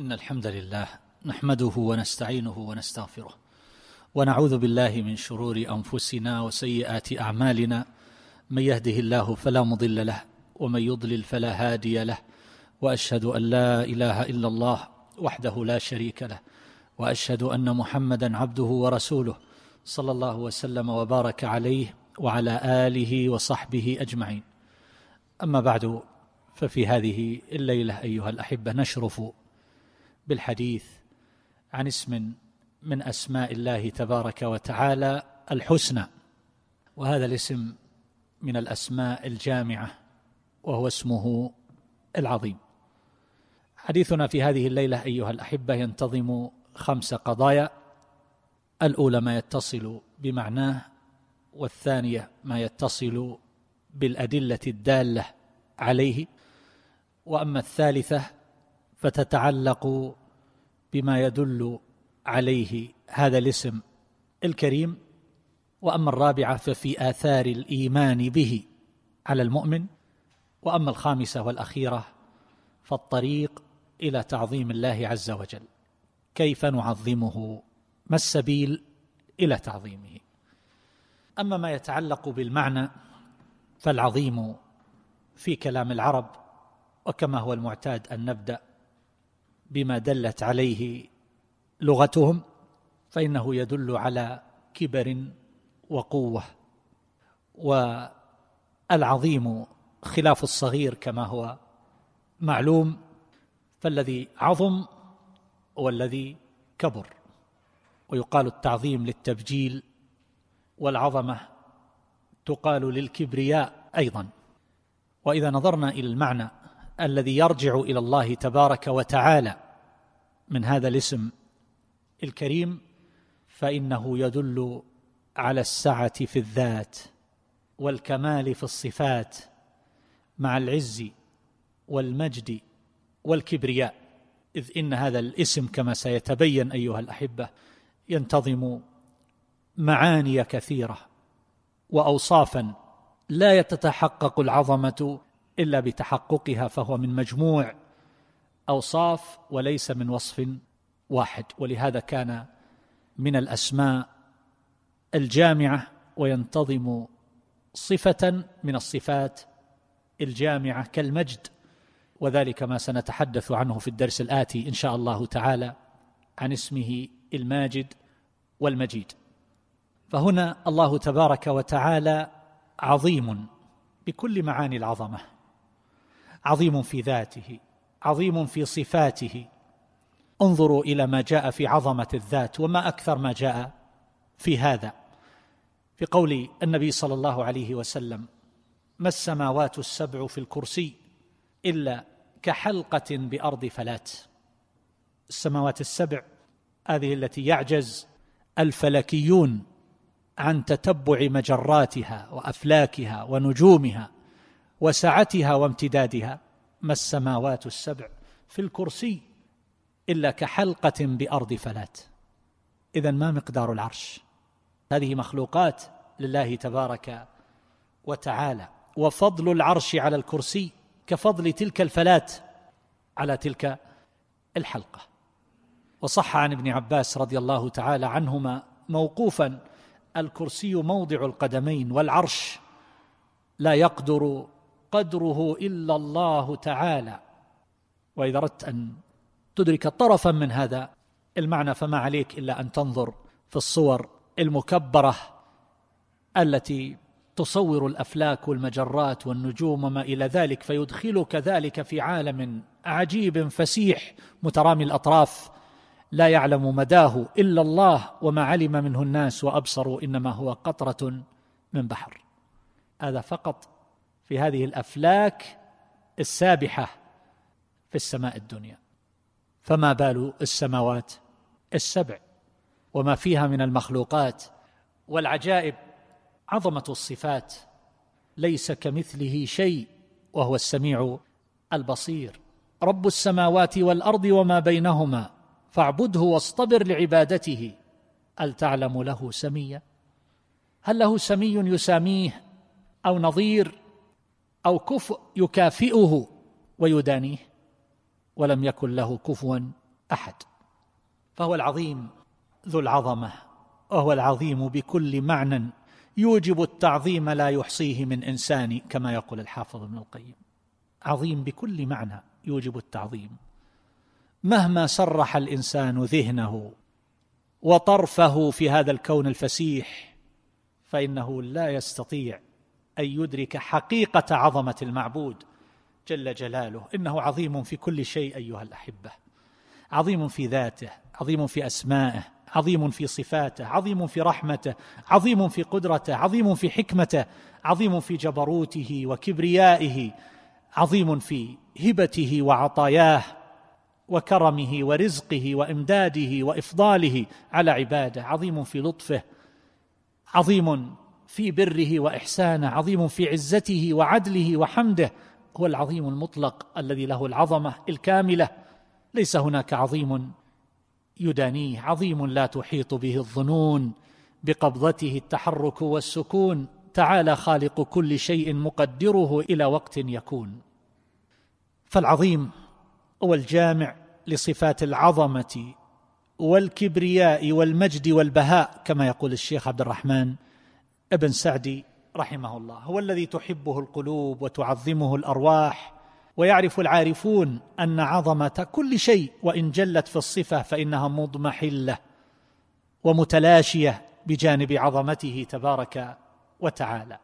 إن الحمد لله نحمده ونستعينه ونستغفره ونعوذ بالله من شرور أنفسنا وسيئات أعمالنا. من يهده الله فلا مضل له ومن يضلل فلا هادي له وأشهد أن لا إله إلا الله وحده لا شريك له وأشهد أن محمدا عبده ورسوله صلى الله وسلم وبارك عليه وعلى آله وصحبه أجمعين. أما بعد ففي هذه الليلة أيها الأحبة نشرف بالحديث عن اسم من أسماء الله تبارك وتعالى الحسنى وهذا الاسم من الأسماء الجامعة وهو اسمه العظيم. حديثنا في هذه الليلة أيها الأحبة ينتظم خمس قضايا الأولى ما يتصل بمعناه والثانية ما يتصل بالأدلة الدالة عليه وأما الثالثة فتتعلق بما يدل عليه هذا الاسم الكريم وأما الرابعة ففي آثار الإيمان به على المؤمن وأما الخامسة والأخيرة فالطريق إلى تعظيم الله عز وجل. كيف نعظمه؟ ما السبيل إلى تعظيمه؟ أما ما يتعلق بالمعنى فالعظيم في كلام العرب وكما هو المعتاد أن نبدأ بما دلت عليه لغتهم فإنه يدل على كبر وقوة. والعظيم خلاف الصغير كما هو معلوم فالذي عظم هو الذي كبر. ويقال التعظيم للتبجيل والعظمة تقال للكبرياء أيضا. وإذا نظرنا إلى المعنى الذي يرجع إلى الله تبارك وتعالى. من هذا الاسم الكريم فإنه يدل على السعة في الذات والكمال في الصفات مع العز والمجد والكبرياء. إذ إن هذا الاسم كما سيتبين أيها الأحبة ينتظم معاني كثيرة واوصافا لا تتحقق العظمة إلا بتحققها فهو من مجموع أوصاف وليس من وصف واحد ولهذا كان من الأسماء الجامعة وينتظم صفة من الصفات الجامعة كالمجد وذلك ما سنتحدث عنه في الدرس الآتي إن شاء الله تعالى عن اسمه الماجد والمجيد. فهنا الله تبارك وتعالى عظيم بكل معاني العظمة. عظيم في ذاته عظيم في صفاته. انظروا إلى ما جاء في عظمة الذات وما أكثر ما جاء في هذا. في قول النبي صلى الله عليه وسلم ما السماوات السبع في الكرسي إلا كحلقة بأرض فلات. السماوات السبع هذه التي يعجز الفلكيون عن تتبع مجراتها وأفلاكها ونجومها. وسعتها وامتدادها. ما السماوات السبع في الكرسي إلا كحلقة بأرض فلات. اذا ما مقدار العرش؟ هذه مخلوقات لله تبارك وتعالى. وفضل العرش على الكرسي كفضل تلك الفلات على تلك الحلقة. وصح عن ابن عباس رضي الله تعالى عنهما موقوفا الكرسي موضع القدمين والعرش لا يقدر قدره إلا الله تعالى. وإذا أردت أن تدرك طرفا من هذا المعنى فما عليك إلا أن تنظر في الصور المكبرة التي تصور الأفلاك والمجرات والنجوم وما إلى ذلك فيدخلك ذلك في عالم عجيب فسيح مترامي الأطراف لا يعلم مداه إلا الله وما علم منه الناس وأبصروا إنما هو قطرة من بحر. هذا فقط في هذه الأفلاك السابحة في السماء الدنيا. فما بال السماوات السبع وما فيها من المخلوقات والعجائب عظمة الصفات ليس كمثله شيء وهو السميع البصير. رب السماوات والأرض وما بينهما فاعبده واصطبر لعبادته هل تعلم له سميا؟ هل له سمي يساميه أو نظير؟ أو كفء يكافئه ويدانيه ولم يكن له كفوا أحد. فهو العظيم ذو العظمة وهو العظيم بكل معنى يوجب التعظيم لا يحصيه من إنسان كما يقول الحافظ ابن القيم. عظيم بكل معنى يوجب التعظيم. مهما سرح الإنسان ذهنه وطرفه في هذا الكون الفسيح فإنه لا يستطيع ان يدرك حقيقه عظمه المعبود جل جلاله انه عظيم في كل شيء ايها الاحبه عظيم في ذاته عظيم في اسمائه عظيم في صفاته عظيم في رحمته عظيم في قدرته عظيم في حكمته عظيم في جبروته وكبريائه عظيم في هبته وعطاياه وكرمه ورزقه وامداده وافضاله على عباده عظيم في لطفه عظيم في بره وإحسانه عظيم في عزته وعدله وحمده هو العظيم المطلق الذي له العظمة الكاملة. ليس هناك عظيم يدانيه عظيم لا تحيط به الظنون بقبضته التحرك والسكون. تعالى خالق كل شيء مقدره إلى وقت يكون. فالعظيم هو الجامع لصفات العظمة والكبرياء والمجد والبهاء كما يقول الشيخ عبد الرحمن. أبن سعدي رحمه الله. هو الذي تحبه القلوب وتعظمه الأرواح ويعرف العارفون أن عظمة كل شيء وإن جلت في الصفة فإنها مضمحلة ومتلاشية بجانب عظمته تبارك وتعالى.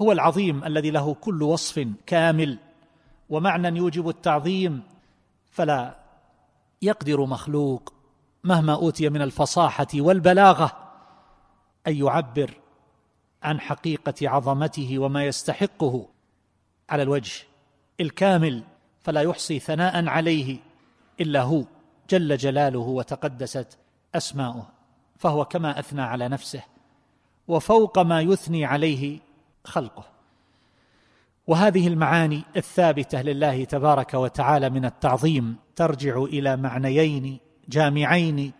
هو العظيم الذي له كل وصف كامل ومعنى يوجب التعظيم. فلا يقدر مخلوق مهما أوتي من الفصاحة والبلاغة أن يعبر عن حقيقة عظمته وما يستحقه. على الوجه الكامل فلا يحصي ثناء عليه إلا هو جل جلاله وتقدست أسماؤه فهو كما أثنى على نفسه وفوق ما يثني عليه خلقه. وهذه المعاني الثابتة لله تبارك وتعالى من التعظيم ترجع إلى معنيين جامعين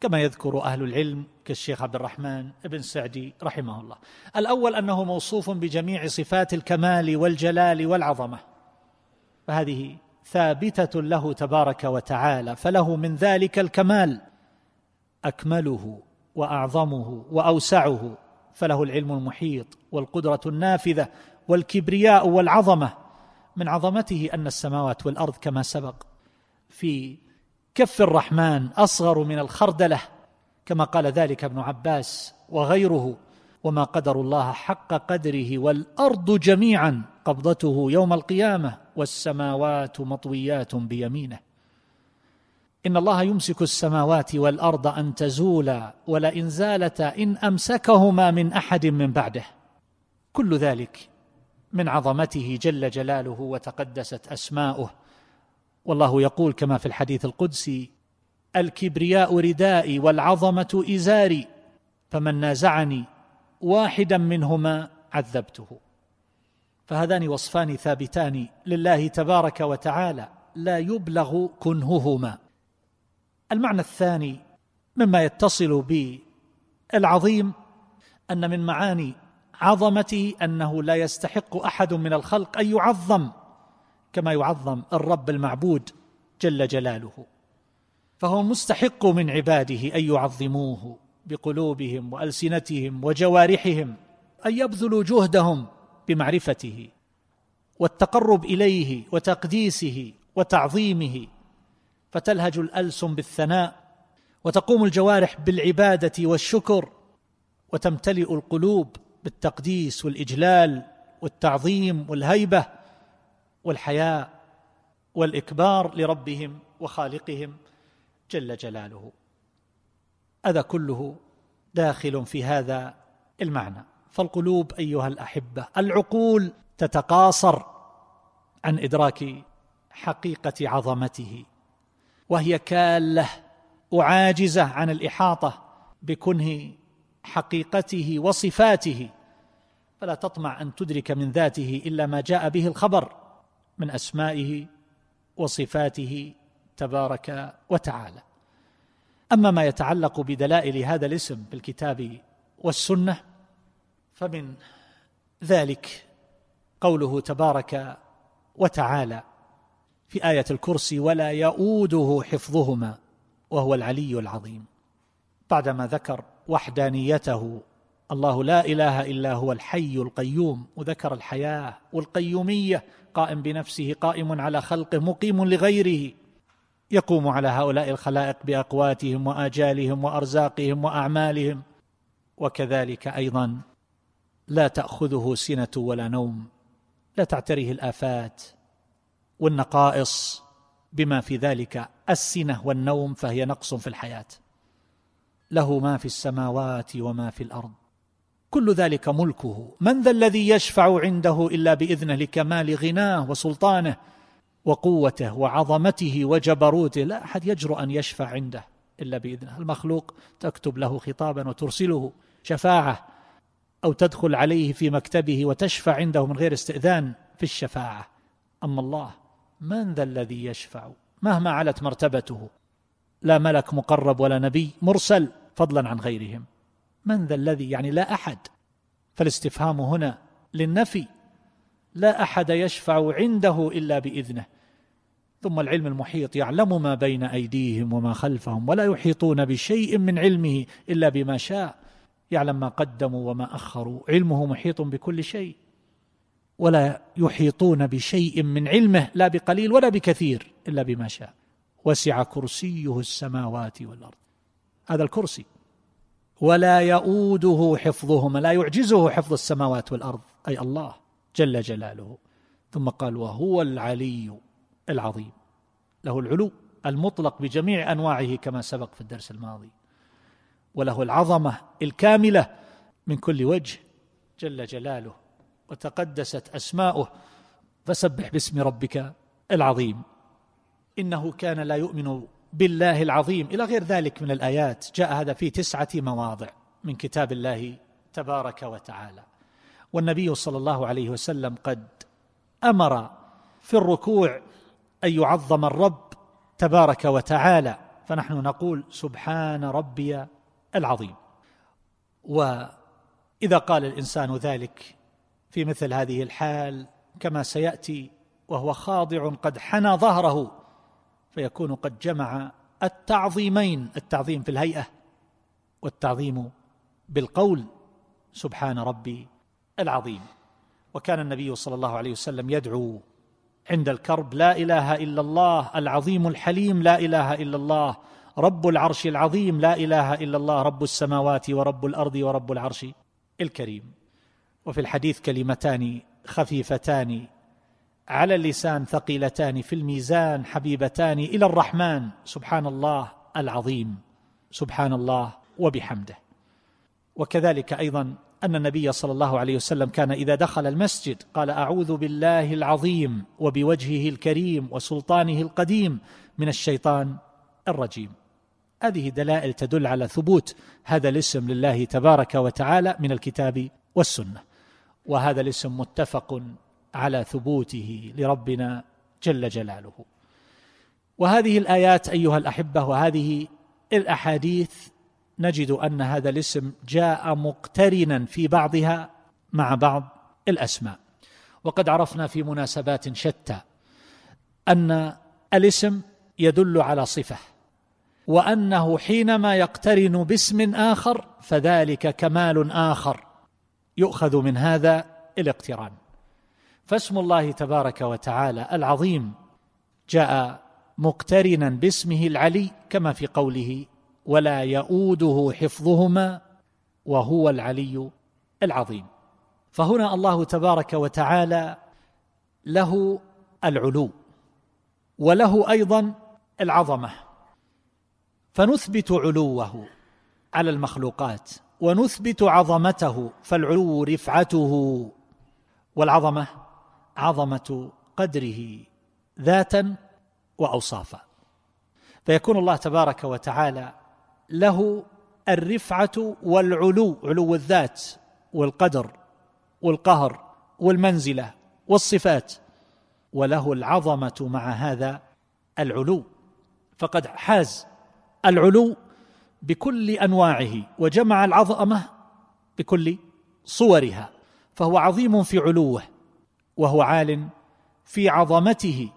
كما يذكر أهل العلم كالشيخ عبد الرحمن بن سعدي رحمه الله. الأول أنه موصوف بجميع صفات الكمال والجلال والعظمة. فهذه ثابتة له تبارك وتعالى فله من ذلك الكمال. أكمله وأعظمه وأوسعه فله العلم المحيط والقدرة النافذة والكبرياء والعظمة. من عظمته أن السماوات والأرض كما سبق في كف الرحمن أصغر من الخردلة. كما قال ذلك ابن عباس وغيره وما قدر الله حق قدره والأرض جميعا قبضته يوم القيامة والسماوات مطويات بيمينه. إن الله يمسك السماوات والأرض أن تزولا ولئن زالتا إن أمسكهما من أحد من بعده. كل ذلك من عظمته جل جلاله وتقدست أسماؤه. والله يقول كما في الحديث القدسي الكبرياء ردائي والعظمة إزاري فمن نازعني واحدا منهما عذبته. فهذان وصفان ثابتان لله تبارك وتعالى لا يبلغ كنههما. المعنى الثاني مما يتصل بالعظيم أن من معاني عظمته أنه لا يستحق أحد من الخلق أن يعظم كما يعظم الرب المعبود جل جلاله. فهو مستحق من عباده أن يعظموه بقلوبهم وألسنتهم وجوارحهم أن يبذلوا جهدهم بمعرفته والتقرب إليه وتقديسه وتعظيمه فتلهج الألسن بالثناء وتقوم الجوارح بالعبادة والشكر وتمتلئ القلوب بالتقديس والإجلال والتعظيم والهيبة والحياء والإكبار لربهم وخالقهم. جل جلاله. هذا كله داخل في هذا المعنى. فالقلوب أيها الأحبة العقول تتقاصر عن إدراك حقيقة عظمته وهي كالة وعاجزه عن الإحاطة بكنه حقيقته وصفاته. فلا تطمع أن تدرك من ذاته إلا ما جاء به الخبر من أسمائه وصفاته تبارك وتعالى. أما ما يتعلق بدلائل هذا الاسم بالكتاب والسنة فمن ذلك قوله تبارك وتعالى في آية الكرسي ولا يؤوده حفظهما وهو العلي العظيم بعدما ذكر وحدانيته الله لا إله إلا هو الحي القيوم وذكر الحياة والقيومية قائم بنفسه قائم على خلقه مقيم لغيره يقوم على هؤلاء الخلائق بأقواتهم وآجالهم وأرزاقهم وأعمالهم. وكذلك أيضا لا تأخذه سنة ولا نوم. لا تعتريه الآفات والنقائص بما في ذلك السنة والنوم فهي نقص في الحياة. له ما في السماوات وما في الأرض. كل ذلك ملكه. من ذا الذي يشفع عنده إلا بإذنه لكمال غناه وسلطانه وقوته وعظمته وجبروته لا أحد يجرؤ أن يشفع عنده إلا بإذنه. المخلوق تكتب له خطابا وترسله شفاعة أو تدخل عليه في مكتبه وتشفع عنده من غير استئذان في الشفاعة. أما الله من ذا الذي يشفع؟ مهما علت مرتبته لا ملك مقرب ولا نبي مرسل فضلا عن غيرهم. من ذا الذي؟ يعني لا أحد. فالاستفهام هنا للنفي لا أحد يشفع عنده إلا بإذنه. ثم العلم المحيط يعلم ما بين أيديهم وما خلفهم ولا يحيطون بشيء من علمه إلا بما شاء. يعلم ما قدموا وما أخروا. علمه محيط بكل شيء. ولا يحيطون بشيء من علمه لا بقليل ولا بكثير إلا بما شاء. وسع كرسيه السماوات والأرض. هذا الكرسي. ولا يؤوده حفظهما لا يعجزه حفظ السماوات والأرض أي الله. جل جلاله. ثم قال وهو العلي العظيم. له العلو المطلق بجميع أنواعه كما سبق في الدرس الماضي. وله العظمة الكاملة من كل وجه جل جلاله. وتقدست أسماؤه فسبح باسم ربك العظيم. إنه كان لا يؤمن بالله العظيم إلى غير ذلك من الآيات. جاء هذا في تسعة مواضع من كتاب الله تبارك وتعالى. والنبي صلى الله عليه وسلم قد أمر في الركوع أن يعظم الرب تبارك وتعالى فنحن نقول سبحان ربي العظيم. وإذا قال الإنسان ذلك في مثل هذه الحال كما سيأتي وهو خاضع قد حنى ظهره فيكون قد جمع التعظيمين التعظيم في الهيئة والتعظيم بالقول سبحان ربي العظيم. وكان النبي صلى الله عليه وسلم يدعو عند الكرب لا إله إلا الله العظيم الحليم لا إله إلا الله رب العرش العظيم لا إله إلا الله رب السماوات ورب الأرض ورب العرش الكريم. وفي الحديث كلمتان خفيفتان على اللسان ثقيلتان في الميزان حبيبتان إلى الرحمن سبحان الله العظيم سبحان الله وبحمده. وكذلك أيضا أن النبي صلى الله عليه وسلم كان إذا دخل المسجد قال أعوذ بالله العظيم وبوجهه الكريم وسلطانه القديم من الشيطان الرجيم. هذه دلائل تدل على ثبوت هذا الاسم لله تبارك وتعالى من الكتاب والسنة. وهذا الاسم متفق على ثبوته لربنا جل جلاله. وهذه الآيات أيها الأحبة وهذه الأحاديث نجد أن هذا الاسم جاء مقترنا في بعضها مع بعض الأسماء. وقد عرفنا في مناسبات شتى أن الاسم يدل على صفة وأنه حينما يقترن باسم آخر فذلك كمال آخر يؤخذ من هذا الاقتران. فاسم الله تبارك وتعالى العظيم جاء مقترنا باسمه العلي كما في قوله ولا يؤوده حفظهما وهو العلي العظيم. فهنا الله تبارك وتعالى له العلو وله أيضا العظمة. فنثبت علوه على المخلوقات ونثبت عظمته فالعلو رفعته. والعظمة عظمة قدره ذاتا وأوصافا. فيكون الله تبارك وتعالى له الرفعة والعلو علو الذات والقدر والقهر والمنزلة والصفات وله العظمة مع هذا العلو. فقد حاز العلو بكل أنواعه وجمع العظمة بكل صورها فهو عظيم في علوه وهو عال في عظمته.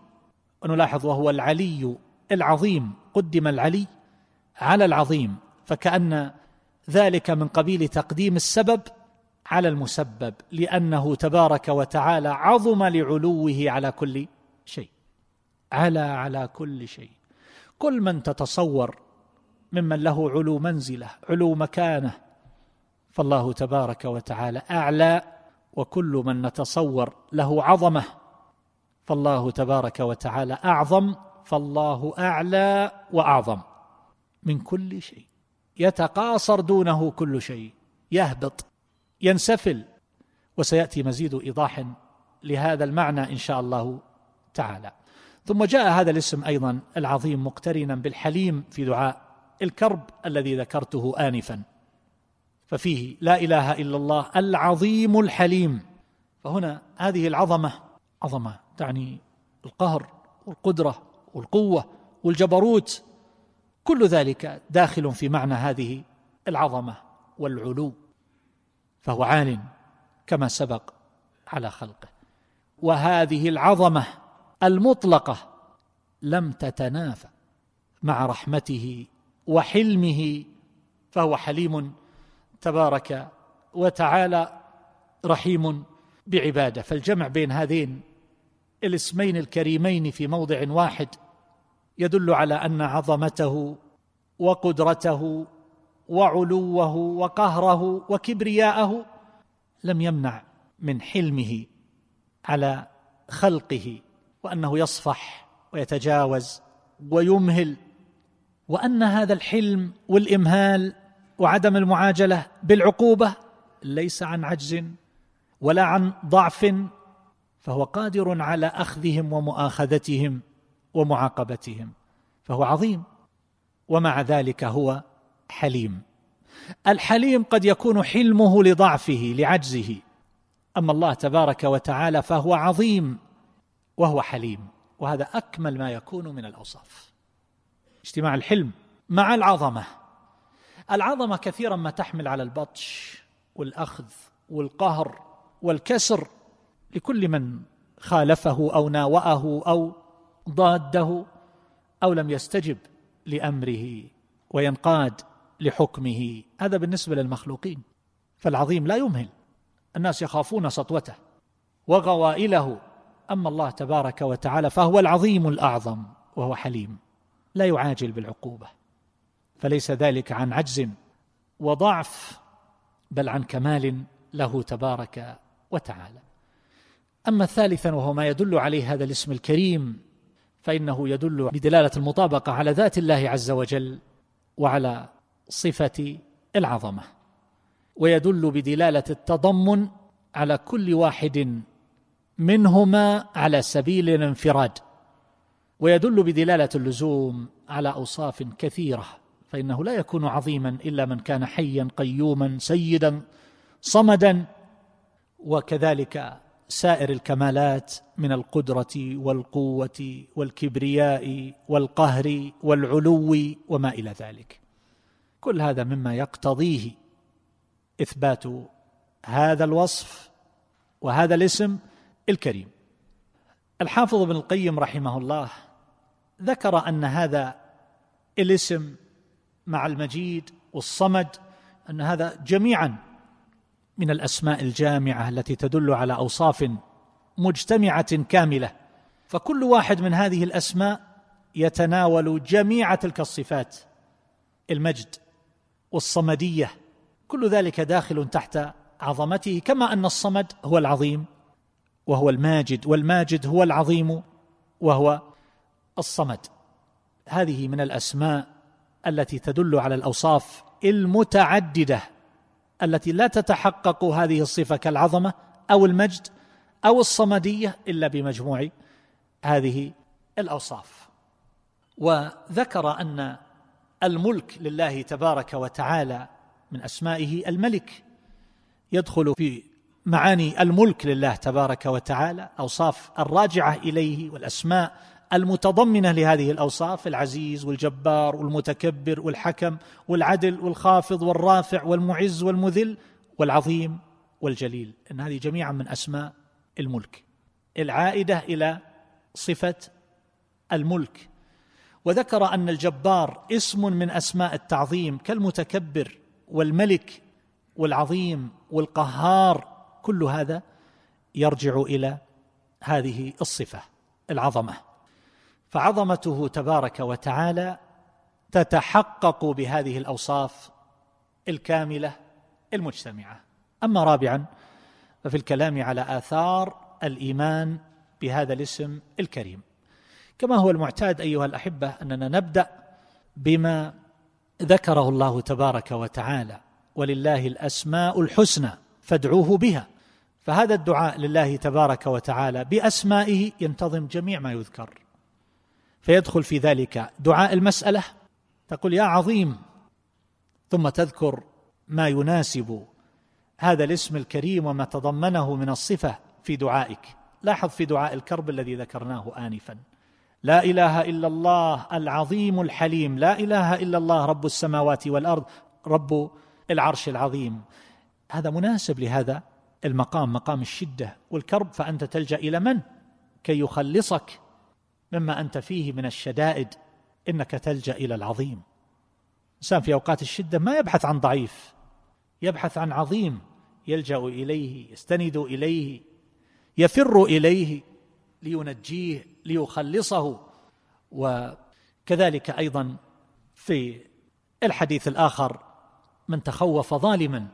ونلاحظ وهو العلي العظيم قدم العلي على العظيم فكأن ذلك من قبيل تقديم السبب على المسبب لأنه تبارك وتعالى عظم لعلوه على كل شيء. على على كل شيء. كل من تتصور ممن له علو منزلة علو مكانة فالله تبارك وتعالى أعلى وكل من نتصور له عظمة فالله تبارك وتعالى أعظم فالله أعلى وأعظم. من كل شيء. يتقاصر دونه كل شيء. يهبط. ينسفل. وسيأتي مزيد إيضاح لهذا المعنى إن شاء الله تعالى. ثم جاء هذا الاسم أيضا العظيم مقترنا بالحليم في دعاء الكرب الذي ذكرته انفا. ففيه لا إله إلا الله العظيم الحليم. فهنا هذه العظمة عظمة تعني القهر والقدرة والقوة والجبروت كل ذلك داخل في معنى هذه العظمة والعلو فهو عال كما سبق على خلقه. وهذه العظمة المطلقة لم تتنافى مع رحمته وحلمه فهو حليم تبارك وتعالى رحيم بعبادة. فالجمع بين هذين الاسمين الكريمين في موضع واحد يدل على أن عظمته وقدرته وعلوه وقهره وكبرياءه لم يمنع من حلمه على خلقه وأنه يصفح ويتجاوز ويمهل وأن هذا الحلم والإمهال وعدم المعاجلة بالعقوبة ليس عن عجز ولا عن ضعف فهو قادر على أخذهم ومؤاخذتهم ومعاقبتهم فهو عظيم ومع ذلك هو حليم. الحليم قد يكون حلمه لضعفه لعجزه أما الله تبارك وتعالى فهو عظيم وهو حليم وهذا أكمل ما يكون من الأوصاف. اجتماع الحلم مع العظمة. العظمة كثيرا ما تحمل على البطش والأخذ والقهر والكسر لكل من خالفه أو ناوأه أو ضاده أو لم يستجب لأمره وينقاد لحكمه. هذا بالنسبة للمخلوقين. فالعظيم لا يمهل. الناس يخافون سطوته وغوائله. أما الله تبارك وتعالى فهو العظيم الأعظم وهو حليم. لا يعاجل بالعقوبة. فليس ذلك عن عجز وضعف بل عن كمال له تبارك وتعالى. أما ثالثا وهو ما يدل عليه هذا الاسم الكريم فإنه يدل بدلالة المطابقة على ذات الله عز وجل وعلى صفة العظمة ويدل بدلالة التضمن على كل واحد منهما على سبيل الانفراد ويدل بدلالة اللزوم على أوصاف كثيرة فإنه لا يكون عظيما إلا من كان حيا قيوما سيدا صمدا وكذلك سائر الكمالات من القدرة والقوة والكبرياء والقهر والعلو وما إلى ذلك. كل هذا مما يقتضيه إثبات هذا الوصف وهذا الاسم الكريم. الحافظ ابن القيم رحمه الله ذكر أن هذا الاسم مع المجيد والصمد أن هذا جميعا من الأسماء الجامعة التي تدل على أوصاف مجتمعة كاملة. فكل واحد من هذه الأسماء يتناول جميع تلك الصفات المجد والصمدية. كل ذلك داخل تحت عظمته كما أن الصمد هو العظيم وهو الماجد والماجد هو العظيم وهو الصمد. هذه من الأسماء التي تدل على الأوصاف المتعددة. التي لا تتحقق هذه الصفة كالعظمة أو المجد أو الصمدية إلا بمجموع هذه الأوصاف. وذكر أن الملك لله تبارك وتعالى من أسمائه الملك يدخل في معاني الملك لله تبارك وتعالى أوصاف الراجعة إليه والأسماء المتضمنة لهذه الأوصاف العزيز والجبار والمتكبر والحكم والعدل والخافض والرافع والمعز والمذل والعظيم والجليل. إن هذه جميعا من أسماء الملك. العائدة إلى صفة الملك. وذكر أن الجبار اسم من أسماء التعظيم كالمتكبر والملك والعظيم والقهار. كل هذا يرجع إلى هذه الصفة العظمة. فعظمته تبارك وتعالى تتحقق بهذه الأوصاف الكاملة المجتمعة. أما رابعا ففي الكلام على آثار الإيمان بهذا الاسم الكريم. كما هو المعتاد أيها الأحبة أننا نبدأ بما ذكره الله تبارك وتعالى ولله الأسماء الحسنى فادعوه بها. فهذا الدعاء لله تبارك وتعالى بأسمائه ينتظم جميع ما يذكر. فيدخل في ذلك. دعاء المسألة تقول يا عظيم ثم تذكر ما يناسب هذا الاسم الكريم وما تضمنه من الصفة في دعائك. لاحظ في دعاء الكرب الذي ذكرناه انفا. لا إله إلا الله العظيم الحليم. لا إله إلا الله رب السماوات والأرض رب العرش العظيم. هذا مناسب لهذا المقام مقام الشدة والكرب. فأنت تلجأ إلى من؟ كي يخلصك. مما أنت فيه من الشدائد إنك تلجأ إلى العظيم. إنسان في أوقات الشدة ما يبحث عن ضعيف يبحث عن عظيم يلجأ إليه يستند إليه يفر إليه لينجيه ليخلصه. وكذلك أيضا في الحديث الآخر من تخوف ظالما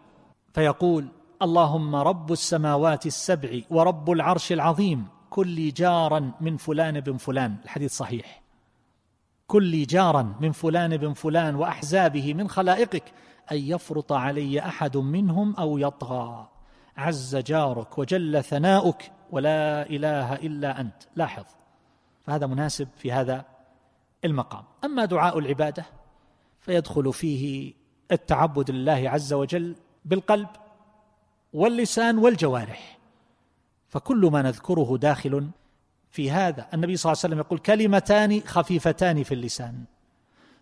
فيقول اللهم رب السماوات السبع ورب العرش العظيم. كل جارا من فلان بن فلان. الحديث صحيح. كل جارا من فلان بن فلان وأحزابه من خلائقك أن يفرط علي أحد منهم أو يطغى. عز جارك وجل ثناؤك ولا إله إلا أنت. لاحظ. فهذا مناسب في هذا المقام. أما دعاء العبادة فيدخل فيه التعبد لله عز وجل بالقلب واللسان والجوارح. فكل ما نذكره داخل في هذا. النبي صلى الله عليه وسلم يقول كلمتان خفيفتان في اللسان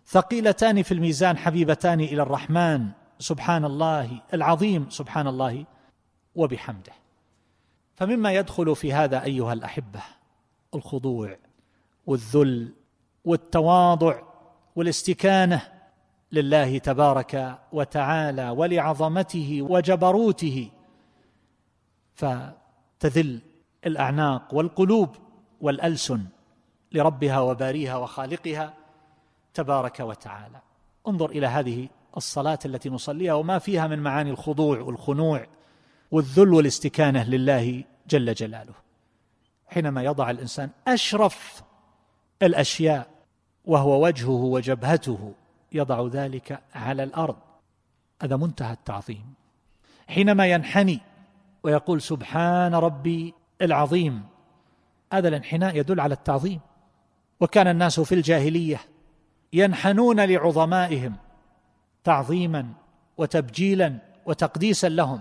ثقيلتان في الميزان حبيبتان إلى الرحمن سبحان الله العظيم سبحان الله وبحمده. فمما يدخل في هذا أيها الأحبة الخضوع والذل والتواضع والاستكانة لله تبارك وتعالى ولعظمته وجبروته. فتذل الأعناق والقلوب والألسن لربها وباريها وخالقها تبارك وتعالى. انظر إلى هذه الصلاة التي نصليها وما فيها من معاني الخضوع والخنوع والذل والاستكانة لله جل جلاله. حينما يضع الإنسان أشرف الأشياء وهو وجهه وجبهته يضع ذلك على الأرض هذا منتهى التعظيم. حينما ينحني ويقول سبحان ربي العظيم. هذا الانحناء يدل على التعظيم. وكان الناس في الجاهلية ينحنون لعظمائهم تعظيما وتبجيلا وتقديسا لهم.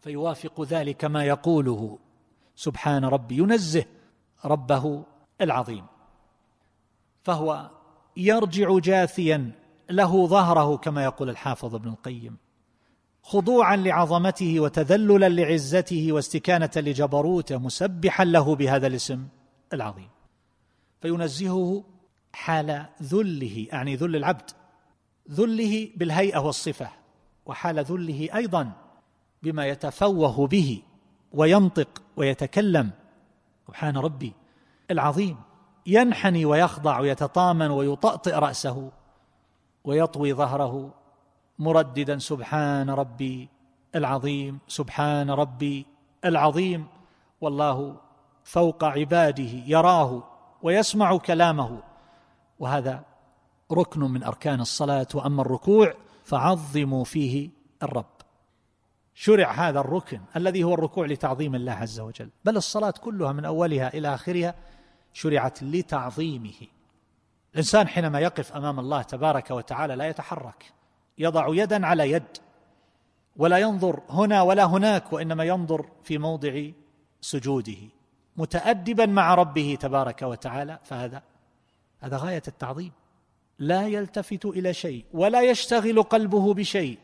فيوافق ذلك ما يقوله سبحان ربي ينزه ربه العظيم. فهو يرجع جاثيا له ظهره كما يقول الحافظ ابن القيم. خضوعا لعظمته وتذللا لعزته واستكانة لجبروته مسبحا له بهذا الاسم العظيم. فينزهه حال ذله اعني ذل العبد ذله بالهيئة والصفة وحال ذله أيضا بما يتفوه به وينطق ويتكلم. سبحان ربي العظيم. ينحني ويخضع ويتطامن ويطأطئ رأسه ويطوي ظهره مرددا سبحان ربي العظيم سبحان ربي العظيم. والله فوق عباده يراه ويسمع كلامه. وهذا ركن من أركان الصلاة. وأما الركوع فعظموا فيه الرب. شرع هذا الركن الذي هو الركوع لتعظيم الله عز وجل. بل الصلاة كلها من أولها إلى آخرها شرعت لتعظيمه. الإنسان حينما يقف أمام الله تبارك وتعالى لا يتحرك. يضع يدا على يد ولا ينظر هنا ولا هناك وإنما ينظر في موضع سجوده متادبا مع ربه تبارك وتعالى. فهذا هذا غاية التعظيم. لا يلتفت إلى شيء ولا يشتغل قلبه بشيء.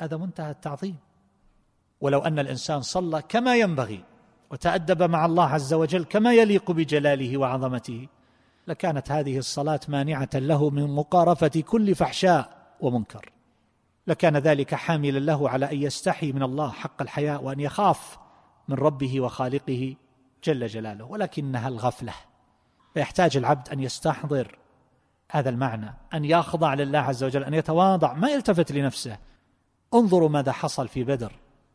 هذا منتهى التعظيم. ولو أن الإنسان صلى كما ينبغي وتأدب مع الله عز وجل كما يليق بجلاله وعظمته لكانت هذه الصلاة مانعة له من مقارفة كل فحشاء ومنكر. لكان ذلك حاملا له على أن يستحي من الله حق الحياء وأن يخاف من ربه وخالقه جل جلاله ولكنها الغفلة. فيحتاج العبد أن يستحضر هذا المعنى أن يخضع لله عز وجل أن يتواضع ما يلتفت لنفسه. انظروا ماذا حصل في بدر.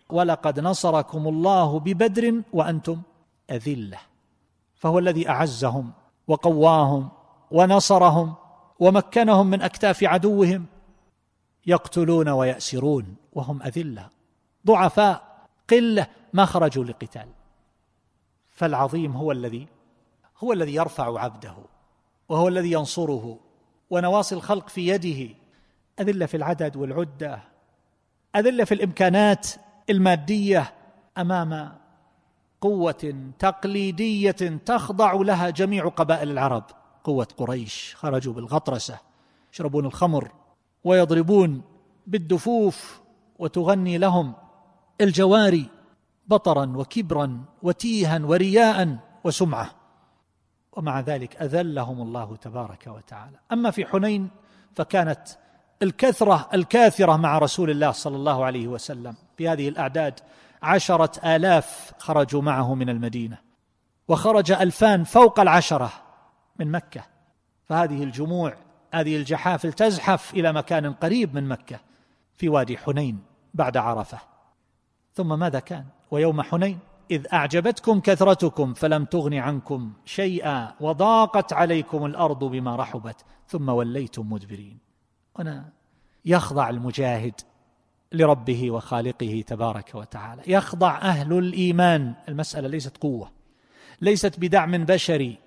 ولقد نصركم الله ببدر وأنتم أذلة. فهو الذي أعزهم وقواهم ونصرهم ومكنهم من أكتاف عدوهم. يقتلون ويأسرون وهم أذلة. ضعفاء قلة ما خرجوا لقتال فالعظيم هو الذي هو الذي يرفع عبده وهو الذي ينصره ونواصي الخلق في يده. أذلة في العدد والعدة أذلة في الإمكانات المادية أمام قوة تقليدية تخضع لها جميع قبائل العرب. قوة قريش خرجوا بالغطرسة يشربون الخمر ويضربون بالدفوف وتغني لهم الجواري بطرا وكبرا وتيها ورياء وسمعة. ومع ذلك أذلهم الله تبارك وتعالى. أما في حنين فكانت الكثرة الكاثرة مع رسول الله صلى الله عليه وسلم. في هذه الأعداد عشرة آلاف خرجوا معه من المدينة. وخرج ألفان فوق العشرة من مكة. فهذه الجموع هذه الجحافل تزحف إلى مكان قريب من مكة في وادي حنين بعد عرفة. ثم ماذا كان؟ ويوم حنين إذ أعجبتكم كثرتكم فلم تغن عنكم شيئا وضاقت عليكم الأرض بما رحبت ثم وليتم مدبرين. هنا يخضع المجاهد لربه وخالقه تبارك وتعالى. يخضع أهل الإيمان. المسألة ليست قوة ليست بدعم بشري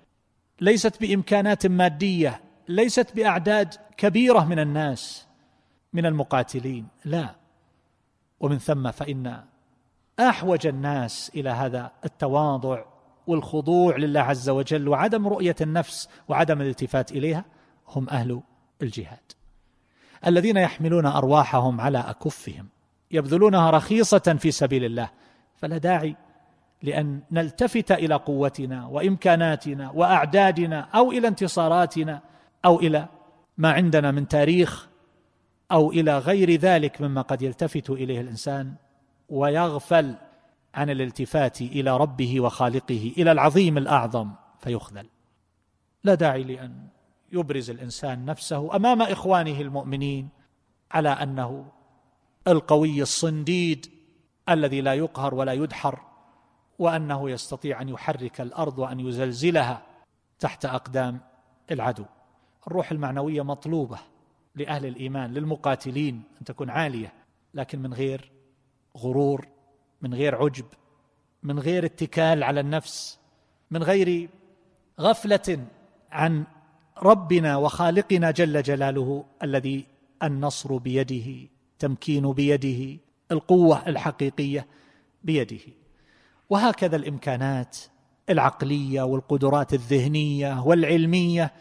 ليست بإمكانات مادية. ليست بأعداد كبيرة من الناس من المقاتلين لا. ومن ثم فإن أحوج الناس إلى هذا التواضع والخضوع لله عز وجل وعدم رؤية النفس وعدم الالتفات إليها هم أهل الجهاد. الذين يحملون أرواحهم على أكفهم يبذلونها رخيصة في سبيل الله فلا داعي لأن نلتفت إلى قوتنا وإمكاناتنا وأعدادنا أو إلى انتصاراتنا أو إلى ما عندنا من تاريخ أو إلى غير ذلك مما قد يلتفت إليه الإنسان ويغفل عن الالتفات إلى ربه وخالقه إلى العظيم الأعظم فيخذل. لا داعي لأن يبرز الإنسان نفسه أمام إخوانه المؤمنين على أنه القوي الصنديد الذي لا يقهر ولا يدحر وأنه يستطيع أن يحرك الأرض وأن يزلزلها تحت أقدام العدو. الروح المعنوية مطلوبة لأهل الإيمان للمقاتلين أن تكون عالية لكن من غير غرور من غير عجب من غير اتكال على النفس من غير غفلة عن ربنا وخالقنا جل جلاله الذي النصر بيده تمكين بيده القوة الحقيقية بيده. وهكذا الإمكانات العقلية والقدرات الذهنية والعلمية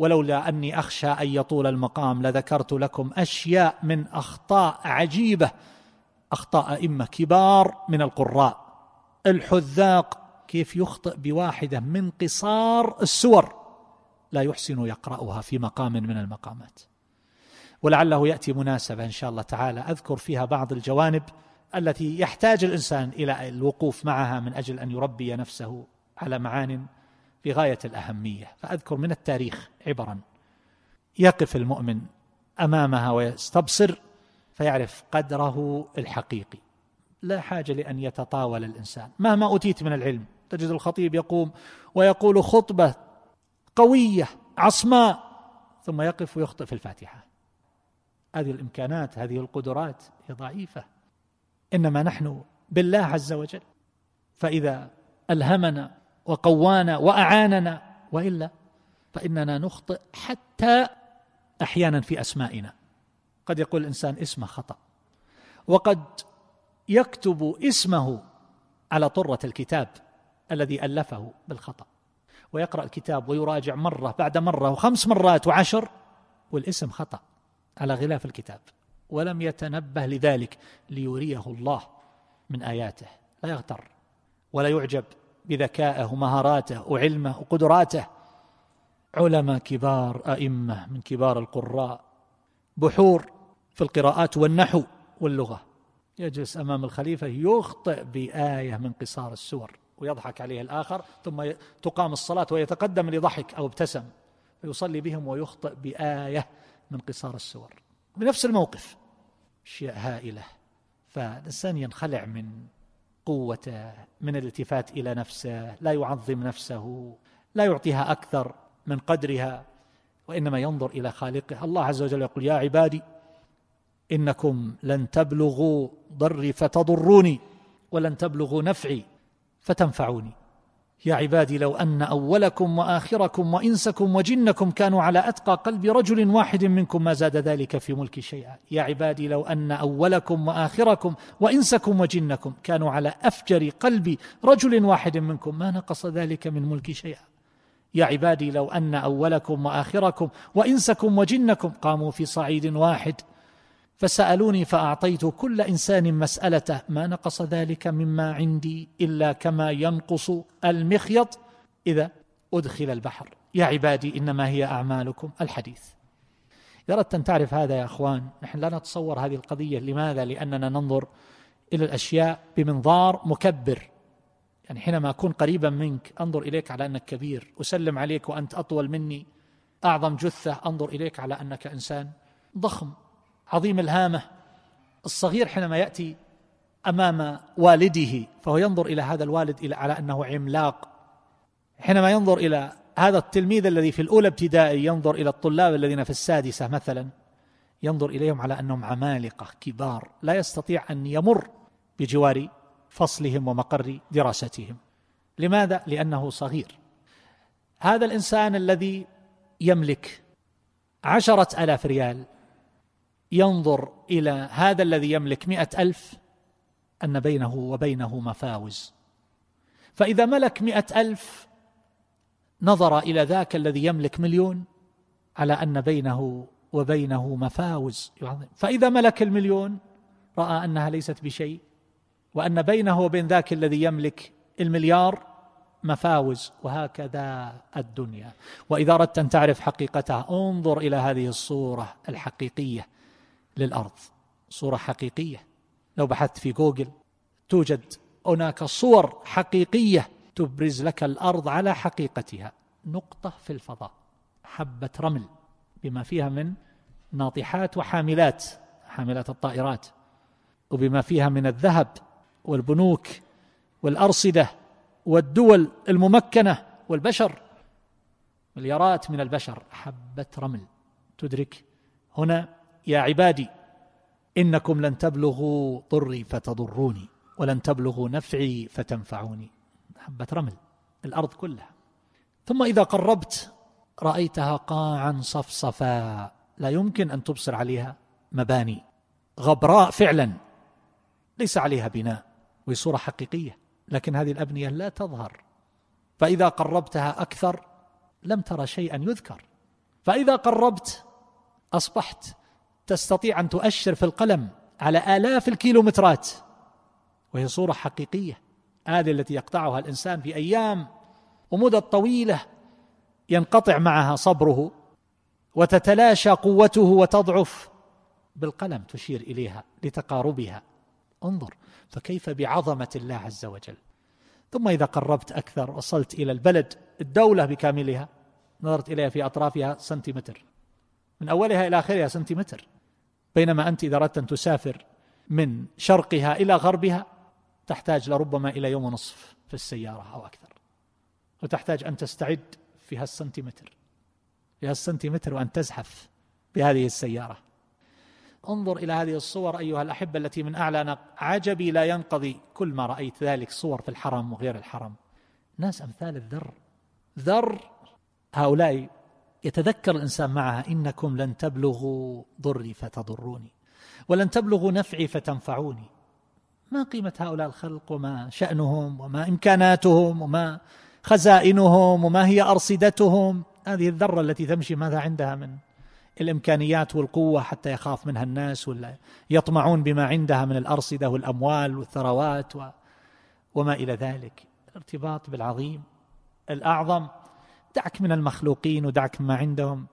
ولولا أني أخشى أن يطول المقام لذكرت لكم أشياء من أخطاء عجيبة أخطاء أئمة كبار من القراء. الحذاق كيف يخطئ بواحدة من قصار السور لا يحسن يقرأها في مقام من المقامات. ولعله يأتي مناسبة إن شاء الله تعالى. أذكر فيها بعض الجوانب التي يحتاج الإنسان إلى الوقوف معها من أجل أن يربي نفسه على معان في غاية الأهمية فأذكر من التاريخ عبرا. يقف المؤمن أمامها ويستبصر فيعرف قدره الحقيقي. لا حاجة لأن يتطاول الإنسان. مهما أوتيت من العلم تجد الخطيب يقوم ويقول خطبة قوية عصماء ثم يقف ويخطئ في الفاتحة. هذه الإمكانات هذه القدرات هي ضعيفة. إنما نحن بالله عز وجل. فإذا ألهمنا وقوانا وأعاننا وإلا فإننا نخطئ حتى أحيانا في أسمائنا. قد يقول الإنسان اسمه خطأ. وقد يكتب اسمه على طرة الكتاب الذي ألفه بالخطأ. ويقرأ الكتاب ويراجع مرة بعد مرة وخمس مرات وعشر والاسم خطأ على غلاف الكتاب. ولم يتنبه لذلك ليريه الله من آياته. لا يغتر ولا يعجب بذكائه ومهاراته وعلمه وقدراته. علماء كبار أئمة من كبار القراء. بحور في القراءات والنحو واللغة. يجلس أمام الخليفة يخطئ بآية من قصار السور ويضحك عليه الآخر ثم تقام الصلاة ويتقدم لضحك أو ابتسم. فيصلي بهم ويخطئ بآية من قصار السور. بنفس الموقف. أشياء هائلة. فالإنسان ينخلع من قوته من الالتفات إلى نفسه لا يعظم نفسه لا يعطيها أكثر من قدرها وإنما ينظر إلى خالقه. الله عز وجل يقول يا عبادي إنكم لن تبلغوا ضري فتضروني ولن تبلغوا نفعي فتنفعوني. يا عبادي لو أن أولكم وآخركم وإنسكم وجنكم كانوا على أتقى قلب رجل واحد منكم ما زاد ذلك في ملك شيئا. يا عبادي لو أن أولكم وآخركم وإنسكم وجنكم كانوا على أفجر قلب رجل واحد منكم ما نقص ذلك من ملك شيئا. يا عبادي لو أن أولكم وآخركم وإنسكم وجنكم قاموا في صعيد واحد فسألوني فأعطيت كل إنسان مسألته ما نقص ذلك مما عندي إلا كما ينقص المخيط. إذا أدخل البحر. يا عبادي إنما هي أعمالكم. الحديث. اذا أردت أن تعرف هذا يا أخوان. نحن لا نتصور هذه القضية. لماذا؟ لأننا ننظر إلى الأشياء بمنظار مكبر. يعني حينما أكون قريبا منك أنظر إليك على أنك كبير. أسلم عليك وأنت أطول مني. أعظم جثة أنظر إليك على أنك إنسان ضخم. عظيم الهامة الصغير حينما يأتي أمام والده فهو ينظر إلى هذا الوالد على أنه عملاق. حينما ينظر إلى هذا التلميذ الذي في الأولى ابتدائي ينظر إلى الطلاب الذين في السادسة مثلا ينظر إليهم على أنهم عمالقة كبار لا يستطيع أن يمر بجوار فصلهم ومقر دراستهم. لماذا؟ لأنه صغير. هذا الإنسان الذي يملك عشرة آلاف ريال ينظر إلى هذا الذي يملك مئة ألف أن بينه وبينه مفاوز. فإذا ملك مئة ألف نظر إلى ذاك الذي يملك مليون على أن بينه وبينه مفاوز. فإذا ملك المليون رأى أنها ليست بشيء وأن بينه وبين ذاك الذي يملك المليار مفاوز وهكذا الدنيا. وإذا أردت أن تعرف حقيقتها انظر إلى هذه الصورة الحقيقية. للأرض. صورة حقيقية. لو بحثت في جوجل توجد هناك صور حقيقية تبرز لك الأرض على حقيقتها. نقطة في الفضاء. حبة رمل بما فيها من ناطحات وحاملات حاملات الطائرات وبما فيها من الذهب والبنوك والأرصدة والدول الممكنة والبشر. مليارات من البشر. حبة رمل. تدرك هنا يا عبادي إنكم لن تبلغوا ضري فتضروني ولن تبلغوا نفعي فتنفعوني. حبه رمل الأرض كلها. ثم إذا قربت رأيتها قاعا صفصفا لا يمكن أن تبصر عليها مباني. غبراء فعلا ليس عليها بناء وهي صورة حقيقية لكن هذه الأبنية لا تظهر. فإذا قربتها أكثر لم ترى شيئا يذكر. فإذا قربت أصبحت تستطيع أن تؤشر في القلم على آلاف الكيلومترات. وهي صورة حقيقية هذه التي يقطعها الإنسان في أيام ومدد طويلة ينقطع معها صبره وتتلاشى قوته وتضعف. بالقلم تشير إليها لتقاربها. انظر فكيف بعظمة الله عز وجل. ثم إذا قربت أكثر وصلت إلى البلد الدولة بكاملها نظرت إليها في أطرافها سنتيمتر. من أولها إلى آخرها سنتيمتر. بينما أنت إذا أردت أن تسافر من شرقها إلى غربها تحتاج لربما إلى يوم ونصف في السيارة أو أكثر. وتحتاج أن تستعد في هالسنتيمتر في هالسنتيمتر وأن تزحف بهذه السيارة. انظر إلى هذه الصور أيها الأحبة التي من أعلى عجبي لا ينقضي كل ما رأيت ذلك صور في الحرم وغير الحرم. ناس أمثال الذر. ذر هؤلاء يتذكر الإنسان معها إنكم لن تبلغوا ضري فتضروني ولن تبلغوا نفعي فتنفعوني. ما قيمة هؤلاء الخلق وما شأنهم وما إمكاناتهم وما خزائنهم وما هي أرصدتهم؟ هذه الذرة التي تمشي ماذا عندها من الإمكانيات والقوة حتى يخاف منها الناس ولا يطمعون بما عندها من الأرصدة والأموال والثروات و وما إلى ذلك. الارتباط بالعظيم الأعظم دعك من المخلوقين ودعك مما عندهم.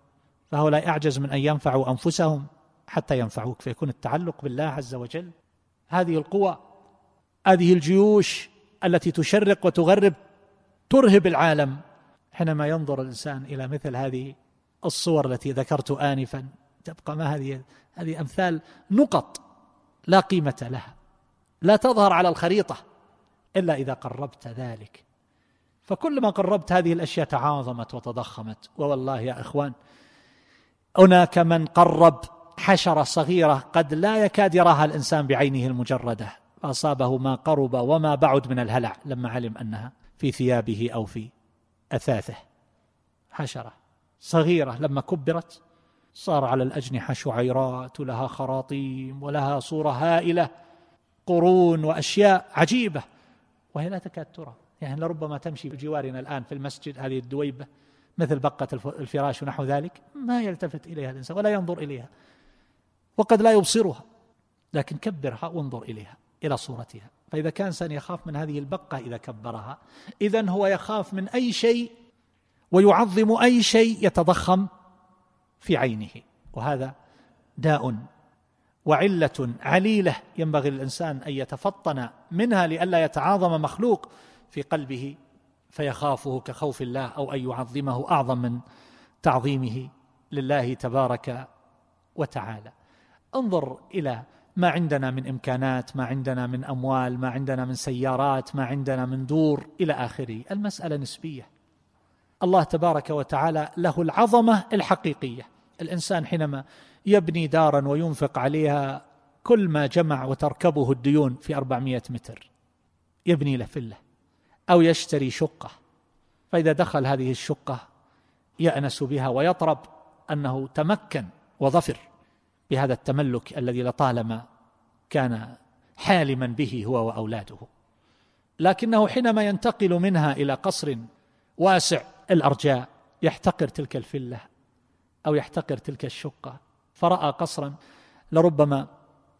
فهؤلاء أعجز من أن ينفعوا أنفسهم حتى ينفعوك فيكون التعلق بالله عز وجل. هذه القوى هذه الجيوش التي تشرق وتغرب ترهب العالم. حينما ينظر الإنسان إلى مثل هذه الصور التي ذكرت انفا تبقى ما هذه هذه أمثال نقط لا قيمة لها لا تظهر على الخريطة إلا إذا قربت ذلك. فكلما قربت هذه الأشياء تعاظمت وتضخمت. ووالله يا إخوان هناك من قرب حشرة صغيرة قد لا يكاد يراها الإنسان بعينه المجردة. فاصابه ما قرب وما بعد من الهلع لما علم أنها في ثيابه أو في أثاثه. حشرة صغيرة لما كبرت صار على الأجنحة شعيرات ولها خراطيم ولها صورة هائلة قرون وأشياء عجيبة وهي لا تكاد ترى. يعني لربما تمشي بجوارنا الآن في المسجد هذه الدويبة مثل بقة الفراش ونحو ذلك ما يلتفت إليها الإنسان ولا ينظر إليها وقد لا يبصرها لكن كبرها وانظر إليها إلى صورتها. فإذا كان إنسان يخاف من هذه البقة إذا كبرها اذا هو يخاف من أي شيء ويعظم أي شيء يتضخم في عينه. وهذا داء وعلة عليلة ينبغي للإنسان أن يتفطن منها لئلا يتعاظم مخلوق في قلبه فيخافه كخوف الله أو أن يعظمه أعظم من تعظيمه لله تبارك وتعالى. انظر إلى ما عندنا من إمكانات ما عندنا من أموال ما عندنا من سيارات ما عندنا من دور إلى آخره. المسألة نسبية. الله تبارك وتعالى له العظمة الحقيقية. الإنسان حينما يبني دارا وينفق عليها كل ما جمع وتركبه الديون في أربعمائة متر يبني له فلة. أو يشتري شقة. فإذا دخل هذه الشقة يأنس بها ويطرب أنه تمكن وظفر بهذا التملك الذي لطالما كان حالما به هو وأولاده. لكنه حينما ينتقل منها إلى قصر واسع الأرجاء يحتقر تلك الفلة أو يحتقر تلك الشقة. فرأى قصرا لربما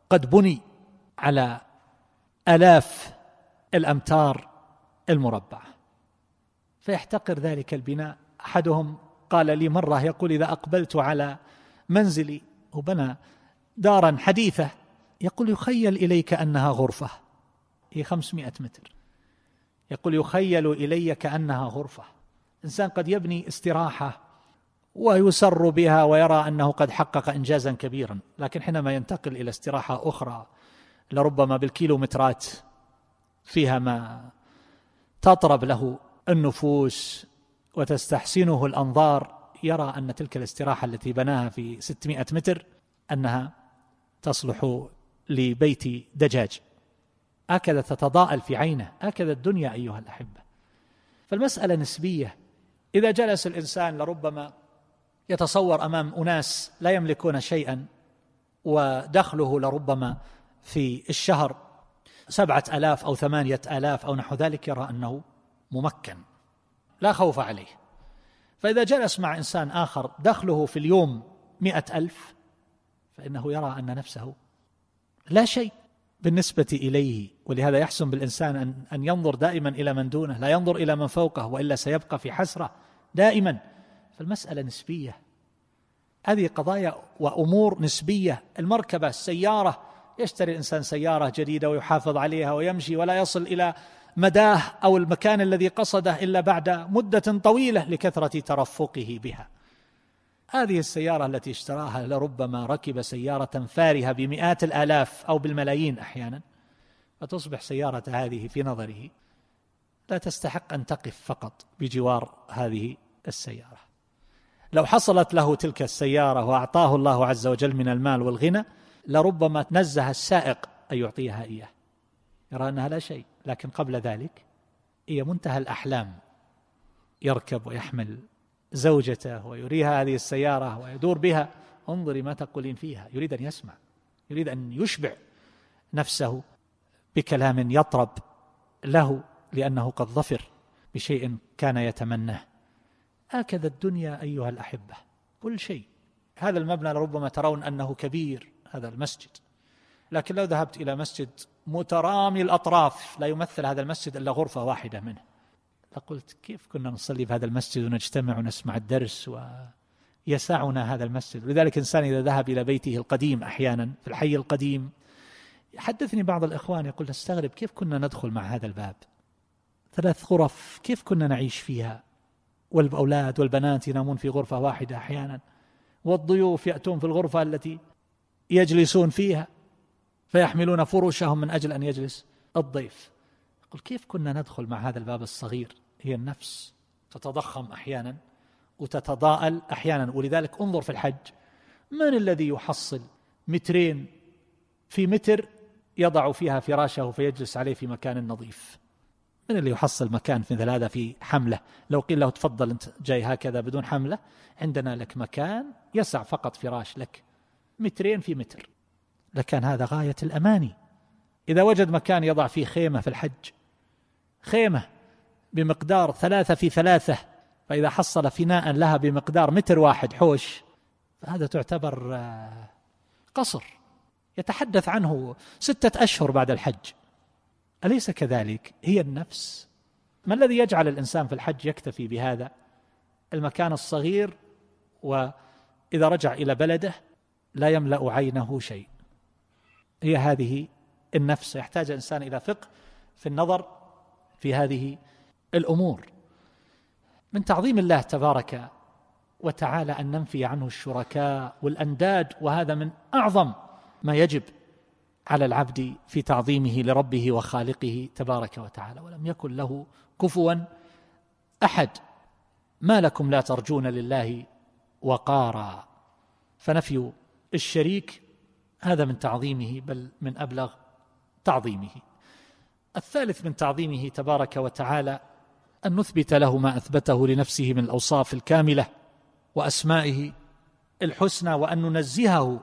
قد بني على آلاف الأمتار المربعه فيحتقر ذلك البناء. أحدهم قال لي مرة يقول إذا أقبلت على منزلي وبنى دارا حديثة يقول يخيل إليك أنها غرفة. هي خمسمائة متر. يقول يخيل إلي كأنها غرفة. إنسان قد يبني استراحة ويسر بها ويرى أنه قد حقق إنجازا كبيرا لكن حينما ينتقل إلى استراحة أخرى لربما بالكيلومترات فيها ما تطرب له النفوس وتستحسنه الأنظار. يرى أن تلك الاستراحة التي بناها في 600 متر أنها تصلح لبيت دجاج. هكذا تتضاءل في عينه. هكذا الدنيا أيها الأحبة. فالمسألة نسبية. إذا جلس الإنسان لربما يتصور أمام أناس لا يملكون شيئا ودخله لربما في الشهر سبعة ألاف أو ثمانية آلاف أو نحو ذلك يرى أنه ممكن. لا خوف عليه. فإذا جلس مع إنسان آخر دخله في اليوم مئة ألف فإنه يرى أن نفسه لا شيء بالنسبة إليه. ولهذا يحسن بالإنسان أن, أن ينظر دائما إلى من دونه لا ينظر إلى من فوقه وإلا سيبقى في حسرة دائما. فالمسألة نسبية. هذه قضايا وأمور نسبية. المركبة السيارة يشتري الإنسان سيارة جديدة ويحافظ عليها ويمشي ولا يصل إلى مداه أو المكان الذي قصده إلا بعد مدة طويلة لكثرة ترفقه بها. هذه السيارة التي اشتراها لربما ركب سيارة فارهة بمئات الآلاف أو بالملايين أحيانا فتصبح سيارة هذه في نظره. لا تستحق أن تقف فقط بجوار هذه السيارة. لو حصلت له تلك السيارة وأعطاه الله عز وجل من المال والغنى لربما نزه السائق أن يعطيها إياه. يرى أنها لا شيء لكن قبل ذلك هي منتهى الأحلام. يركب ويحمل زوجته ويريها هذه السيارة ويدور بها. انظري ما تقولين فيها. يريد أن يسمع. يريد أن يشبع نفسه بكلام يطرب له لأنه قد ظفر بشيء كان يتمناه. هكذا الدنيا أيها الأحبة. كل شيء. هذا المبنى لربما ترون أنه كبير. هذا المسجد. لكن لو ذهبت إلى مسجد مترامي الأطراف لا يمثل هذا المسجد إلا غرفة واحدة منه. فقلت كيف كنا نصلي في هذا المسجد ونجتمع ونسمع الدرس ويسعنا هذا المسجد؟ لذلك إنسان إذا ذهب إلى بيته القديم أحيانا في الحي القديم حدثني بعض الإخوان يقول نستغرب كيف كنا ندخل مع هذا الباب؟ ثلاث غرف كيف كنا نعيش فيها؟ والأولاد والبنات ينامون في غرفة واحدة أحيانا والضيوف يأتون في الغرفة التي يجلسون فيها فيحملون فرشهم من أجل أن يجلس الضيف. قل كيف كنا ندخل مع هذا الباب الصغير؟ هي النفس تتضخم أحيانا وتتضاءل أحيانا. ولذلك انظر في الحج من الذي يحصل مترين في متر يضع فيها فراشه فيجلس عليه في مكان نظيف؟ من اللي يحصل مكان مثل هذا في حملة؟ لو قيل له تفضل أنت جاي هكذا بدون حملة عندنا لك مكان يسع فقط فراش لك. مترين في متر. لكان هذا غاية الأماني. إذا وجد مكان يضع فيه خيمة في الحج خيمة بمقدار ثلاثة في ثلاثة فإذا حصل فناء لها بمقدار متر واحد حوش فهذا تعتبر آه، قصر. يتحدث عنه ستة أشهر بعد الحج. أليس كذلك؟ هي النفس. ما الذي يجعل الإنسان في الحج يكتفي بهذا؟ المكان الصغير وإذا رجع إلى بلده لا يملأ عينه شيء. هي هذه النفس يحتاج الإنسان إلى فقه في النظر في هذه الأمور. من تعظيم الله تبارك وتعالى أن ننفي عنه الشركاء والأنداد وهذا من أعظم ما يجب على العبد في تعظيمه لربه وخالقه تبارك وتعالى. ولم يكن له كفوا أحد. ما لكم لا ترجون لله وقارا. فنفي الشريك هذا من تعظيمه بل من أبلغ تعظيمه. الثالث من تعظيمه تبارك وتعالى أن نثبت له ما أثبته لنفسه من الأوصاف الكاملة وأسمائه الحسنى وأن ننزهه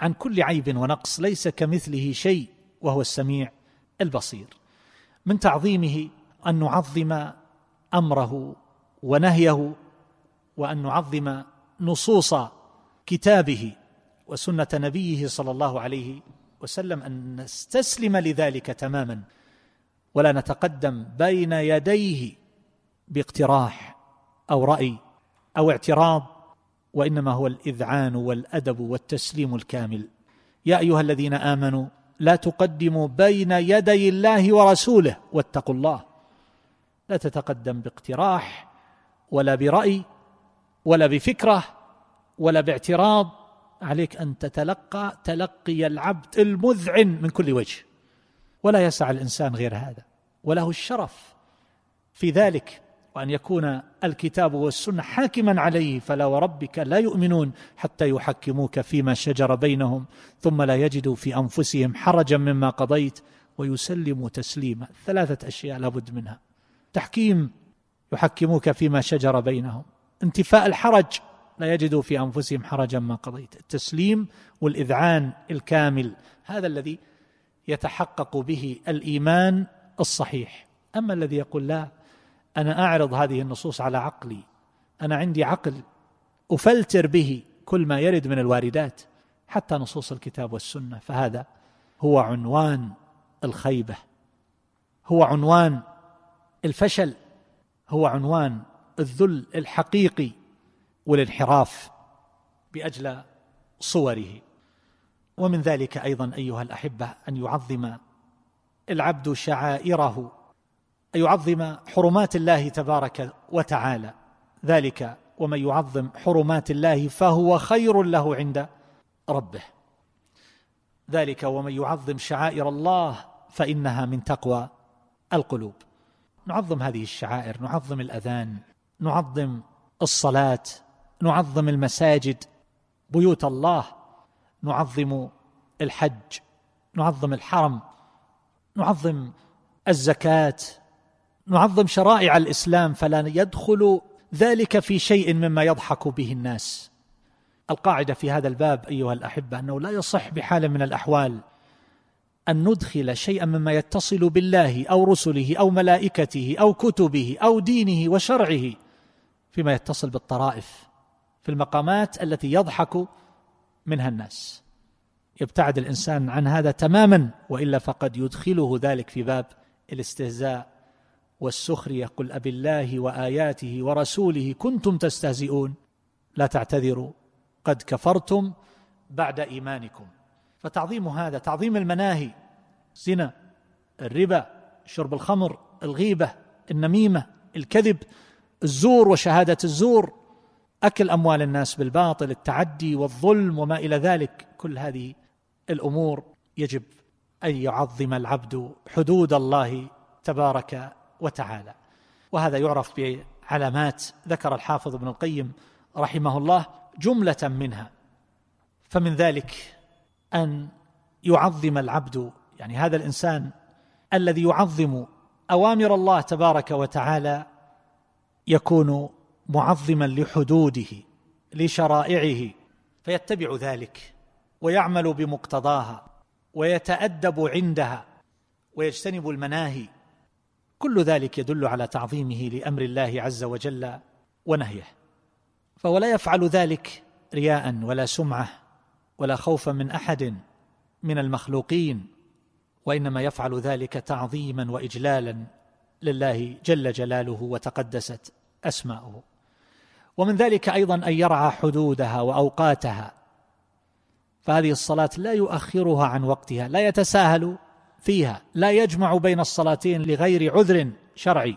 عن كل عيب ونقص ليس كمثله شيء وهو السميع البصير. من تعظيمه أن نعظم أمره ونهيه وأن نعظم نصوص كتابه وسنة نبيه صلى الله عليه وسلم أن نستسلم لذلك تماما ولا نتقدم بين يديه باقتراح أو رأي أو اعتراض وإنما هو الإذعان والأدب والتسليم الكامل. يا أيها الذين آمنوا لا تقدموا بين يدي الله ورسوله واتقوا الله. لا تتقدم باقتراح ولا برأي ولا بفكرة ولا باعتراض عليك أن تتلقى تلقي العبد المذعن من كل وجه. ولا يسع الإنسان غير هذا. وله الشرف في ذلك. وأن يكون الكتاب والسنة حاكما عليه. فلا وربك لا يؤمنون حتى يحكموك فيما شجر بينهم. ثم لا يجدوا في أنفسهم حرجا مما قضيت. ويسلموا تسليما. ثلاثة أشياء لابد منها. تحكيم يحكموك فيما شجر بينهم. انتفاء الحرج. لا يجدوا في أنفسهم حرجا ما قضيت. التسليم والإذعان الكامل هذا الذي يتحقق به الإيمان الصحيح. أما الذي يقول لا أنا أعرض هذه النصوص على عقلي أنا عندي عقل أفلتر به كل ما يرد من الواردات حتى نصوص الكتاب والسنة. فهذا هو عنوان الخيبة هو عنوان الفشل هو عنوان الذل الحقيقي. والانحراف باجلى صوره. ومن ذلك أيضا أيها الأحبة أن يعظم العبد شعائره يعظم حرمات الله تبارك وتعالى. ذلك ومن يعظم حرمات الله فهو خير له عند ربه. ذلك ومن يعظم شعائر الله فإنها من تقوى القلوب. نعظم هذه الشعائر نعظم الأذان نعظم الصلاة نعظم المساجد بيوت الله نعظم الحج نعظم الحرم نعظم الزكاة نعظم شرائع الإسلام فلا يدخل ذلك في شيء مما يضحك به الناس. القاعدة في هذا الباب أيها الأحبة أنه لا يصح بحال من الأحوال أن ندخل شيئا مما يتصل بالله أو رسله أو ملائكته أو كتبه أو دينه وشرعه فيما يتصل بالطرائف. في المقامات التي يضحك منها الناس. يبتعد الإنسان عن هذا تماما وإلا فقد يدخله ذلك في باب الاستهزاء والسخريه قل أبي الله وآياته ورسوله كنتم تستهزئون لا تعتذروا قد كفرتم بعد إيمانكم. فتعظيم هذا تعظيم المناهي زنا الربا شرب الخمر الغيبة النميمة الكذب الزور وشهادة الزور. أكل أموال الناس بالباطل التعدي والظلم وما إلى ذلك. كل هذه الأمور يجب أن يعظم العبد حدود الله تبارك وتعالى. وهذا يعرف بعلامات ذكر الحافظ ابن القيم رحمه الله جملة منها. فمن ذلك أن يعظم العبد يعني هذا الإنسان الذي يعظم أوامر الله تبارك وتعالى يكون معظما لحدوده لشرائعه فيتبع ذلك ويعمل بمقتضاها ويتأدب عندها ويجتنب المناهي. كل ذلك يدل على تعظيمه لأمر الله عز وجل ونهيه. فهو لا يفعل ذلك رياء ولا سمعة ولا خوفا من أحد من المخلوقين وإنما يفعل ذلك تعظيما واجلالا لله جل جلاله وتقدست أسماؤه. ومن ذلك أيضا أن يرعى حدودها وأوقاتها. فهذه الصلاة لا يؤخرها عن وقتها لا يتساهل فيها لا يجمع بين الصلاتين لغير عذر شرعي.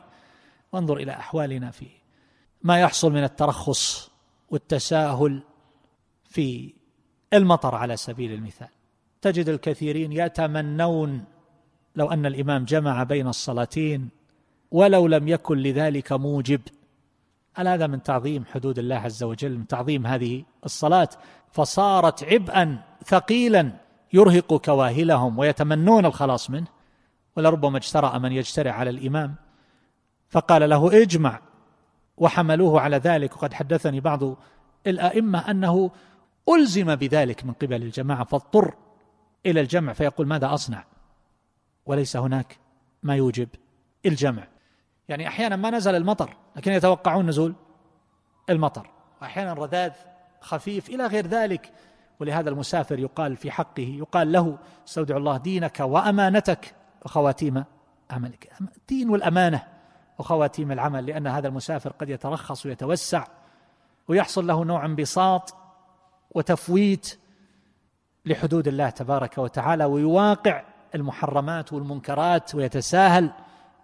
وانظر إلى أحوالنا في ما يحصل من الترخص والتساهل في المطر على سبيل المثال. تجد الكثيرين يتمنون لو أن الإمام جمع بين الصلاتين ولو لم يكن لذلك موجب. هل هذا من تعظيم حدود الله عز وجل من تعظيم هذه الصلاة؟ فصارت عبئا ثقيلا يرهق كواهلهم ويتمنون الخلاص منه. ولربما اجترأ من يجترع على الإمام. فقال له اجمع. وحملوه على ذلك. وقد حدثني بعض الأئمة أنه ألزم بذلك من قبل الجماعة فاضطر إلى الجمع فيقول ماذا أصنع؟ وليس هناك ما يوجب الجمع. يعني أحيانا ما نزل المطر لكن يتوقعون نزول المطر. وأحيانا رذاذ خفيف إلى غير ذلك. ولهذا المسافر يقال في حقه يقال له استودع الله دينك وأمانتك. وخواتيم عملك الدين والأمانة وخواتيم العمل لأن هذا المسافر قد يترخص ويتوسع ويحصل له نوع انبساط وتفويت لحدود الله تبارك وتعالى ويواقع المحرمات والمنكرات ويتساهل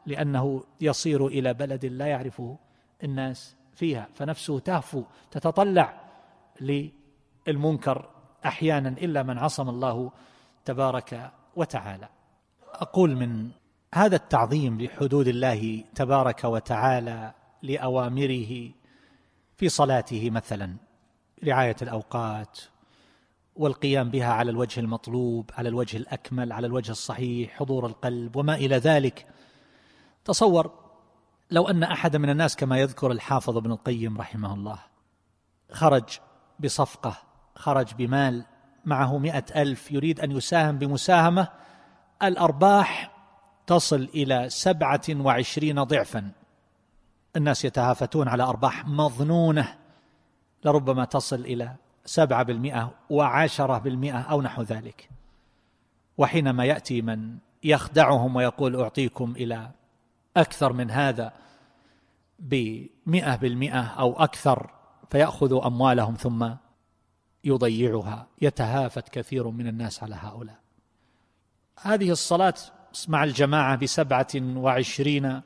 لأنه يصير إلى بلد لا يعرفه الناس فيها. فنفسه تهفو تتطلع للمنكر أحيانا إلا من عصم الله تبارك وتعالى. أقول من هذا التعظيم لحدود الله تبارك وتعالى لأوامره في صلاته مثلا رعاية الأوقات والقيام بها على الوجه المطلوب على الوجه الأكمل على الوجه الصحيح حضور القلب وما إلى ذلك. تصور لو أن أحد من الناس كما يذكر الحافظ ابن القيم رحمه الله خرج بصفقة خرج بمال معه مئة ألف يريد أن يساهم بمساهمة الأرباح تصل إلى سبعة وعشرين ضعفا. الناس يتهافتون على أرباح مظنونة لربما تصل إلى سبعة بالمئة وعشرة بالمئة أو نحو ذلك. وحينما يأتي من يخدعهم ويقول أعطيكم إلى أكثر من هذا بمئة بالمئة أو أكثر فيأخذ أموالهم ثم يضيعها. يتهافت كثير من الناس على هؤلاء. هذه الصلاة مع الجماعة بسبعة وعشرين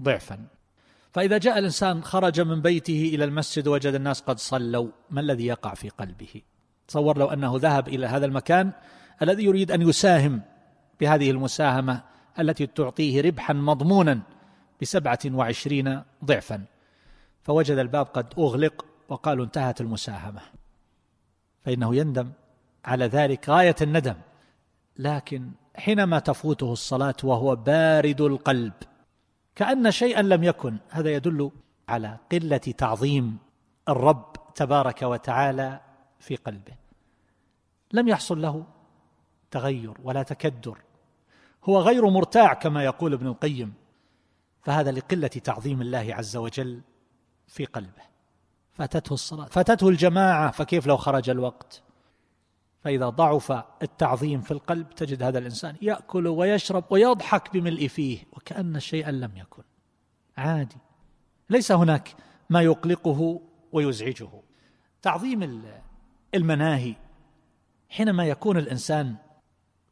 ضعفا. فإذا جاء الإنسان خرج من بيته إلى المسجد وجد الناس قد صلوا. ما الذي يقع في قلبه؟ تصور لو أنه ذهب إلى هذا المكان الذي يريد أن يساهم بهذه المساهمة التي تعطيه ربحا مضمونا بسبعة وعشرين ضعفا. فوجد الباب قد أغلق وقالوا انتهت المساهمة. فإنه يندم على ذلك غاية الندم. لكن حينما تفوته الصلاة وهو بارد القلب كأن شيئا لم يكن هذا يدل على قلة تعظيم الرب تبارك وتعالى في قلبه. لم يحصل له تغير ولا تكدر. هو غير مرتاع كما يقول ابن القيم. فهذا لقلة تعظيم الله عز وجل في قلبه. فاتته الصلاة. فاتته الجماعة فكيف لو خرج الوقت؟ فإذا ضعف التعظيم في القلب تجد هذا الإنسان يأكل ويشرب ويضحك بملء فيه وكأن شيئا لم يكن. عادي. ليس هناك ما يقلقه ويزعجه. تعظيم المناهي حينما يكون الإنسان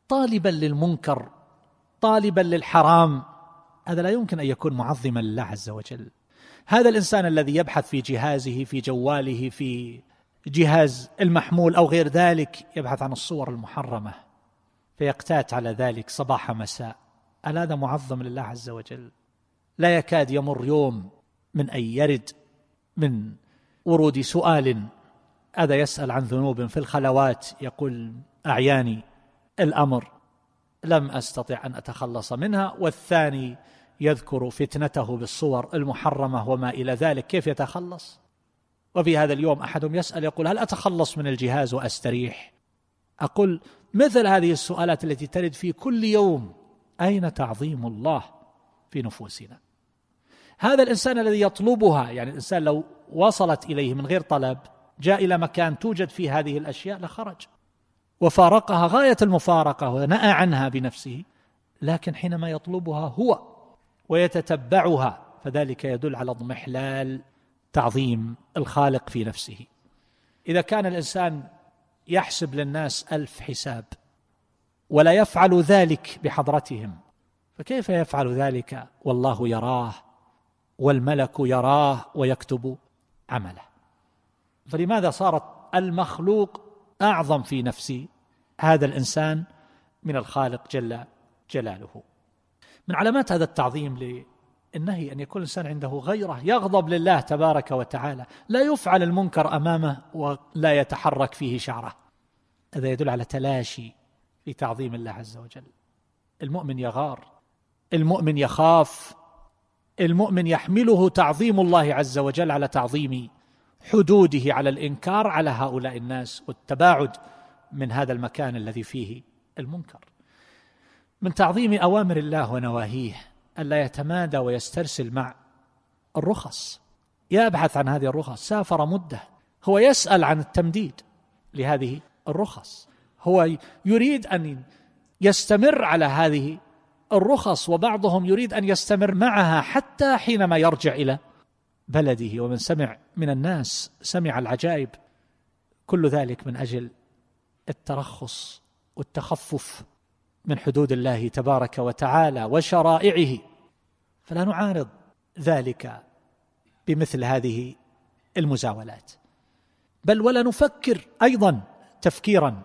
طالبا للمنكر طالبا للحرام هذا لا يمكن أن يكون معظما لله عز وجل. هذا الإنسان الذي يبحث في جهازه في جواله في جهاز المحمول أو غير ذلك يبحث عن الصور المحرمة فيقتات على ذلك صباح مساء. هل هذا معظم لله عز وجل؟ لا يكاد يمر يوم من أن يرد من ورود سؤال. هذا يسأل عن ذنوب في الخلوات يقول أعياني الأمر لم أستطع أن أتخلص منها والثاني يذكر فتنته بالصور المحرمة وما إلى ذلك كيف يتخلص؟ وفي هذا اليوم أحدهم يسأل يقول هل أتخلص من الجهاز وأستريح؟ أقول مثل هذه السؤالات التي ترد في كل يوم أين تعظيم الله في نفوسنا؟ هذا الإنسان الذي يطلبها يعني الإنسان لو وصلت إليه من غير طلب جاء إلى مكان توجد فيه هذه الأشياء لخرج. وفارقها غاية المفارقة ونأى عنها بنفسه لكن حينما يطلبها هو ويتتبعها فذلك يدل على اضمحلال تعظيم الخالق في نفسه. إذا كان الإنسان يحسب للناس ألف حساب ولا يفعل ذلك بحضرتهم فكيف يفعل ذلك؟ والله يراه والملك يراه ويكتب عمله. فلماذا صارت المخلوق أعظم في نفس هذا الإنسان من الخالق جل جلاله. من علامات هذا التعظيم للنهي أن يكون الإنسان عنده غيرة يغضب لله تبارك وتعالى لا يفعل المنكر أمامه ولا يتحرك فيه شعره. هذا يدل على تلاشي في تعظيم الله عز وجل. المؤمن يغار المؤمن يخاف المؤمن يحمله تعظيم الله عز وجل على تعظيم حدوده على الإنكار على هؤلاء الناس والتباعد من هذا المكان الذي فيه المنكر. من تعظيم أوامر الله ونواهيه الا يتمادى ويسترسل مع الرخص. يبحث عن هذه الرخص. سافر مدة. هو يسأل عن التمديد لهذه الرخص. هو يريد أن يستمر على هذه الرخص وبعضهم يريد أن يستمر معها حتى حينما يرجع إلى بلده ومن سمع من الناس سمع العجائب كل ذلك من أجل الترخص والتخفف من حدود الله تبارك وتعالى وشرائعه. فلا نعارض ذلك بمثل هذه المزاولات بل ولا نفكر أيضا تفكيرا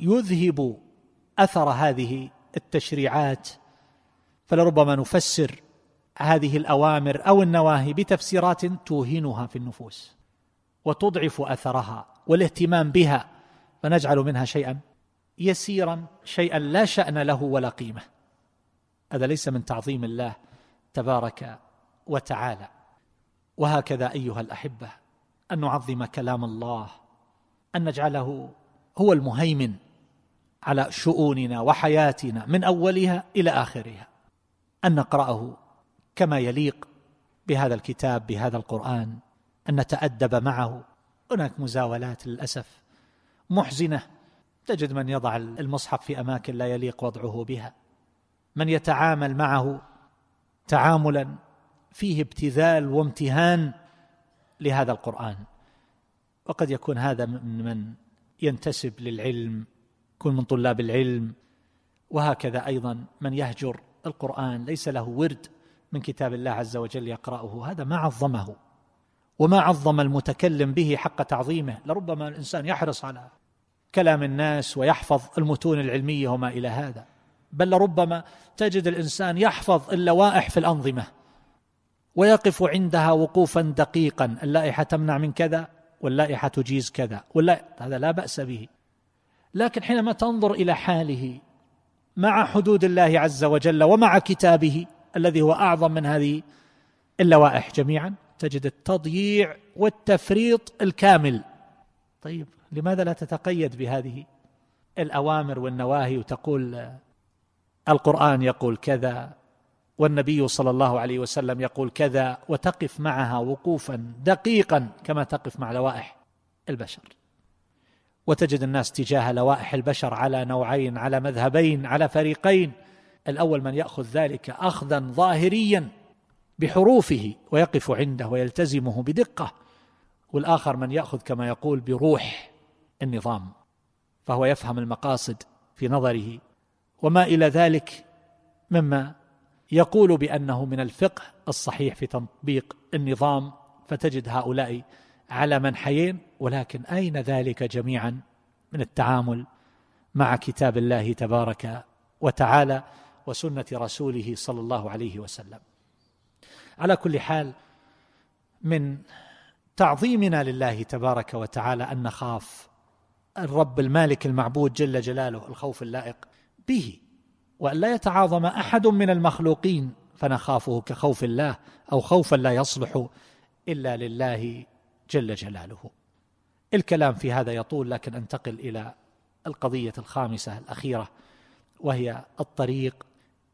يذهب أثر هذه التشريعات. فلربما نفسر هذه الأوامر أو النواهي بتفسيرات توهنها في النفوس وتضعف أثرها والاهتمام بها فنجعل منها شيئا يسيرا شيئا لا شأن له ولا قيمة. هذا ليس من تعظيم الله تبارك وتعالى. وهكذا أيها الأحبة أن نعظم كلام الله أن نجعله هو المهيمن على شؤوننا وحياتنا من أولها إلى آخرها أن نقرأه كما يليق بهذا الكتاب بهذا القرآن أن نتأدب معه. هناك مزاولات للأسف محزنة. تجد من يضع المصحف في أماكن لا يليق وضعه بها. من يتعامل معه تعاملا فيه ابتذال وامتهان لهذا القرآن. وقد يكون هذا من من ينتسب للعلم يكون من طلاب العلم. وهكذا أيضا من يهجر. القرآن ليس له ورد. من كتاب الله عز وجل يقرأه. هذا ما عظمه وما عظم المتكلم به حق تعظيمه. لربما الإنسان يحرص على كلام الناس ويحفظ المتون العلمية وما إلى هذا. بل لربما تجد الإنسان يحفظ اللوائح في الأنظمة ويقف عندها وقوفا دقيقا. اللائحة تمنع من كذا واللائحة تجيز كذا. ولا هذا لا بأس به. لكن حينما تنظر إلى حاله مع حدود الله عز وجل ومع كتابه الذي هو أعظم من هذه اللوائح جميعا. تجد التضييع والتفريط الكامل. طيب لماذا لا تتقيد بهذه الأوامر والنواهي وتقول القرآن يقول كذا والنبي صلى الله عليه وسلم يقول كذا وتقف معها وقوفا دقيقا كما تقف مع لوائح البشر. وتجد الناس تجاه لوائح البشر على نوعين على مذهبين على فريقين. الأول من يأخذ ذلك اخذا ظاهريا بحروفه ويقف عنده ويلتزمه بدقة والآخر من يأخذ كما يقول بروح النظام فهو يفهم المقاصد في نظره. وما إلى ذلك مما يقول بأنه من الفقه الصحيح في تطبيق النظام فتجد هؤلاء على منحيين ولكن أين ذلك جميعا من التعامل مع كتاب الله تبارك وتعالى؟ وسنة رسوله صلى الله عليه وسلم. على كل حال من تعظيمنا لله تبارك وتعالى أن نخاف الرب المالك المعبود جل جلاله الخوف اللائق به وأن لا يتعاظم أحد من المخلوقين فنخافه كخوف الله أو خوفا لا يصلح إلا لله جل جلاله. الكلام في هذا يطول لكن أنتقل إلى القضية الخامسة الأخيرة وهي الطريق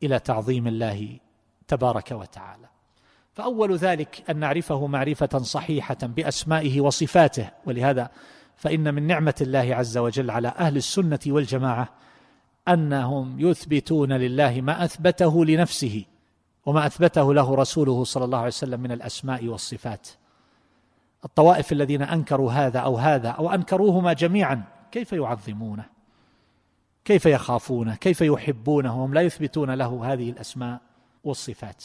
إلى تعظيم الله تبارك وتعالى. فأول ذلك أن نعرفه معرفة صحيحة بأسمائه وصفاته. ولهذا فإن من نعمة الله عز وجل على أهل السنة والجماعة أنهم يثبتون لله ما أثبته لنفسه وما أثبته له رسوله صلى الله عليه وسلم من الأسماء والصفات. الطوائف الذين أنكروا هذا أو هذا أو أنكروهما جميعا كيف يعظمونه؟ كيف يخافونه كيف يحبونه وهم لا يثبتون له هذه الأسماء والصفات.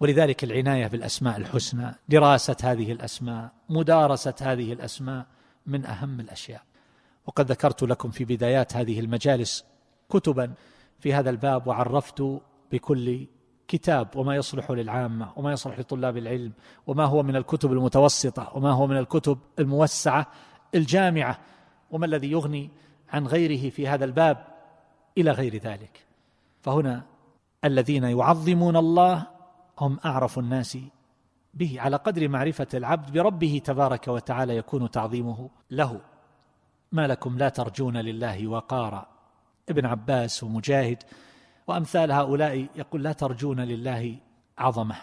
ولذلك العناية بالأسماء الحسنى دراسة هذه الأسماء مدارسة هذه الأسماء من أهم الأشياء. وقد ذكرت لكم في بدايات هذه المجالس كتبا في هذا الباب وعرفت بكل كتاب وما يصلح للعامة وما يصلح لطلاب العلم وما هو من الكتب المتوسطة وما هو من الكتب الموسعة الجامعة وما الذي يغني عن غيره في هذا الباب إلى غير ذلك. فهنا الذين يعظمون الله هم أعرف الناس به على قدر معرفة العبد بربه تبارك وتعالى يكون تعظيمه له. ما لكم لا ترجون لله وقارا. ابن عباس ومجاهد وأمثال هؤلاء يقول لا ترجون لله عظمة.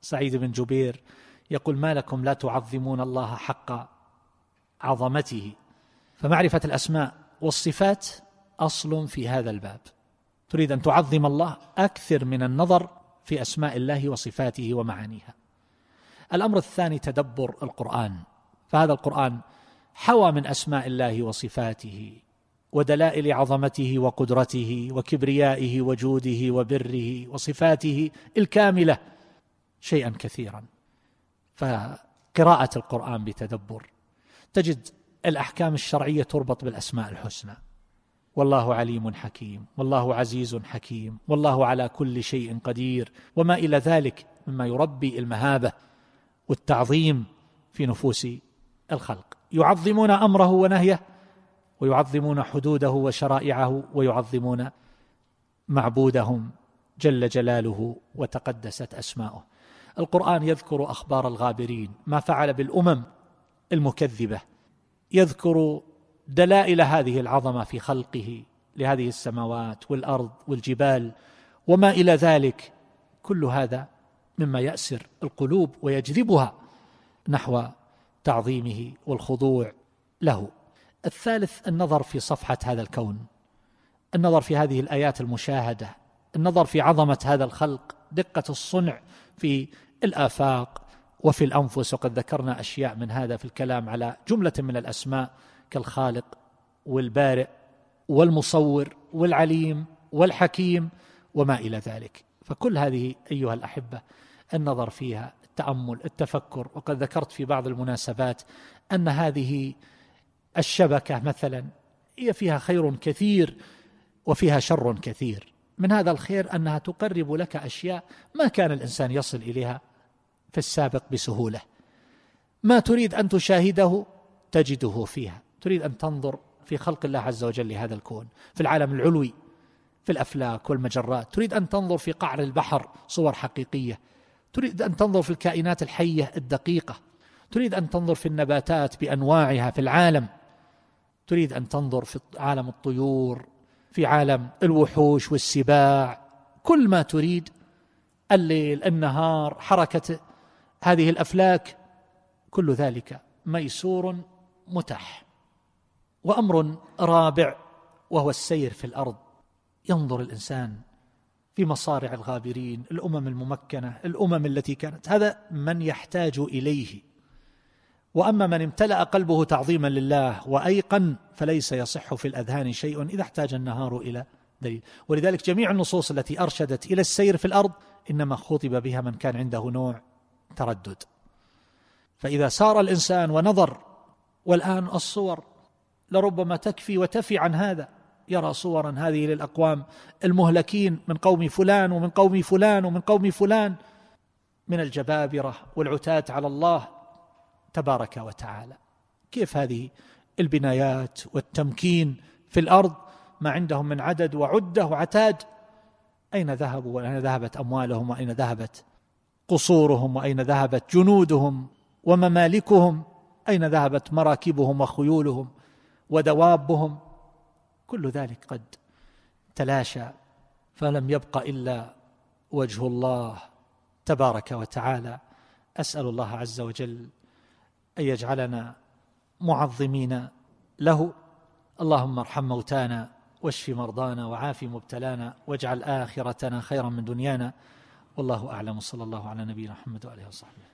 سعيد بن جبير يقول ما لكم لا تعظمون الله حق عظمته. فمعرفة الأسماء والصفات أصل في هذا الباب. تريد أن تعظم الله أكثر من النظر في أسماء الله وصفاته ومعانيها. الأمر الثاني تدبر القرآن. فهذا القرآن حوى من أسماء الله وصفاته ودلائل عظمته وقدرته وكبريائه وجوده وبره وصفاته الكاملة شيئا كثيرا. فقراءة القرآن بتدبر. تجد الأحكام الشرعية تربط بالأسماء الحسنى. والله عليم حكيم والله عزيز حكيم والله على كل شيء قدير وما إلى ذلك مما يربي المهابة والتعظيم في نفوس الخلق. يعظمون أمره ونهيه ويعظمون حدوده وشرائعه ويعظمون معبودهم جل جلاله وتقدست أسماؤه. القرآن يذكر أخبار الغابرين ما فعل بالأمم المكذبة يذكر دلائل هذه العظمة في خلقه لهذه السماوات والأرض والجبال وما إلى ذلك. كل هذا مما يأسر القلوب ويجذبها نحو تعظيمه والخضوع له. الثالث النظر في صفحة هذا الكون. النظر في هذه الآيات المشاهدة. النظر في عظمة هذا الخلق. دقة الصنع في الآفاق وفي الأنفس وقد ذكرنا أشياء من هذا في الكلام على جملة من الأسماء كالخالق والبارئ والمصور والعليم والحكيم وما إلى ذلك. فكل هذه أيها الأحبة النظر فيها التأمل التفكر وقد ذكرت في بعض المناسبات أن هذه الشبكة مثلا هي فيها خير كثير وفيها شر كثير. من هذا الخير أنها تقرب لك أشياء ما كان الإنسان يصل إليها في السابق بسهولة. ما تريد أن تشاهده تجده فيها. تريد أن تنظر في خلق الله عز وجل لهذا الكون في العالم العلوي في الأفلاك والمجرات. تريد أن تنظر في قعر البحر صور حقيقية. تريد أن تنظر في الكائنات الحية الدقيقة. تريد أن تنظر في النباتات بأنواعها في العالم. تريد أن تنظر في عالم الطيور في عالم الوحوش والسباع. كل ما تريد الليل النهار حركة هذه الأفلاك كل ذلك ميسور متاح وأمر رابع وهو السير في الأرض. ينظر الإنسان في مصارع الغابرين الأمم الممكنة الأمم التي كانت. هذا من يحتاج إليه. وأما من امتلأ قلبه تعظيما لله وأيقن فليس يصح في الأذهان شيء إذا احتاج النهار إلى دليل. ولذلك جميع النصوص التي أرشدت إلى السير في الأرض إنما خطب بها من كان عنده نوع تردد. فإذا سار الإنسان ونظر والآن الصور لربما تكفي وتفي عن هذا يرى صورا هذه للأقوام المهلكين من قوم فلان ومن قوم فلان ومن قوم فلان من الجبابرة والعتاة على الله تبارك وتعالى. كيف هذه البنايات والتمكين في الأرض ما عندهم من عدد وعدة وعتاد؟ أين ذهبوا وأين ذهبت أموالهم وأين ذهبت قصورهم وأين ذهبت جنودهم وممالكهم أين ذهبت مراكبهم وخيولهم ودوابهم؟ كل ذلك قد تلاشى فلم يبق إلا وجه الله تبارك وتعالى. أسأل الله عز وجل أن يجعلنا معظمين له. اللهم ارحم موتانا واشف مرضانا وعاف مبتلانا واجعل آخرتنا خيرا من دنيانا. والله أعلم صلى الله على نبينا محمد واله وصحبه.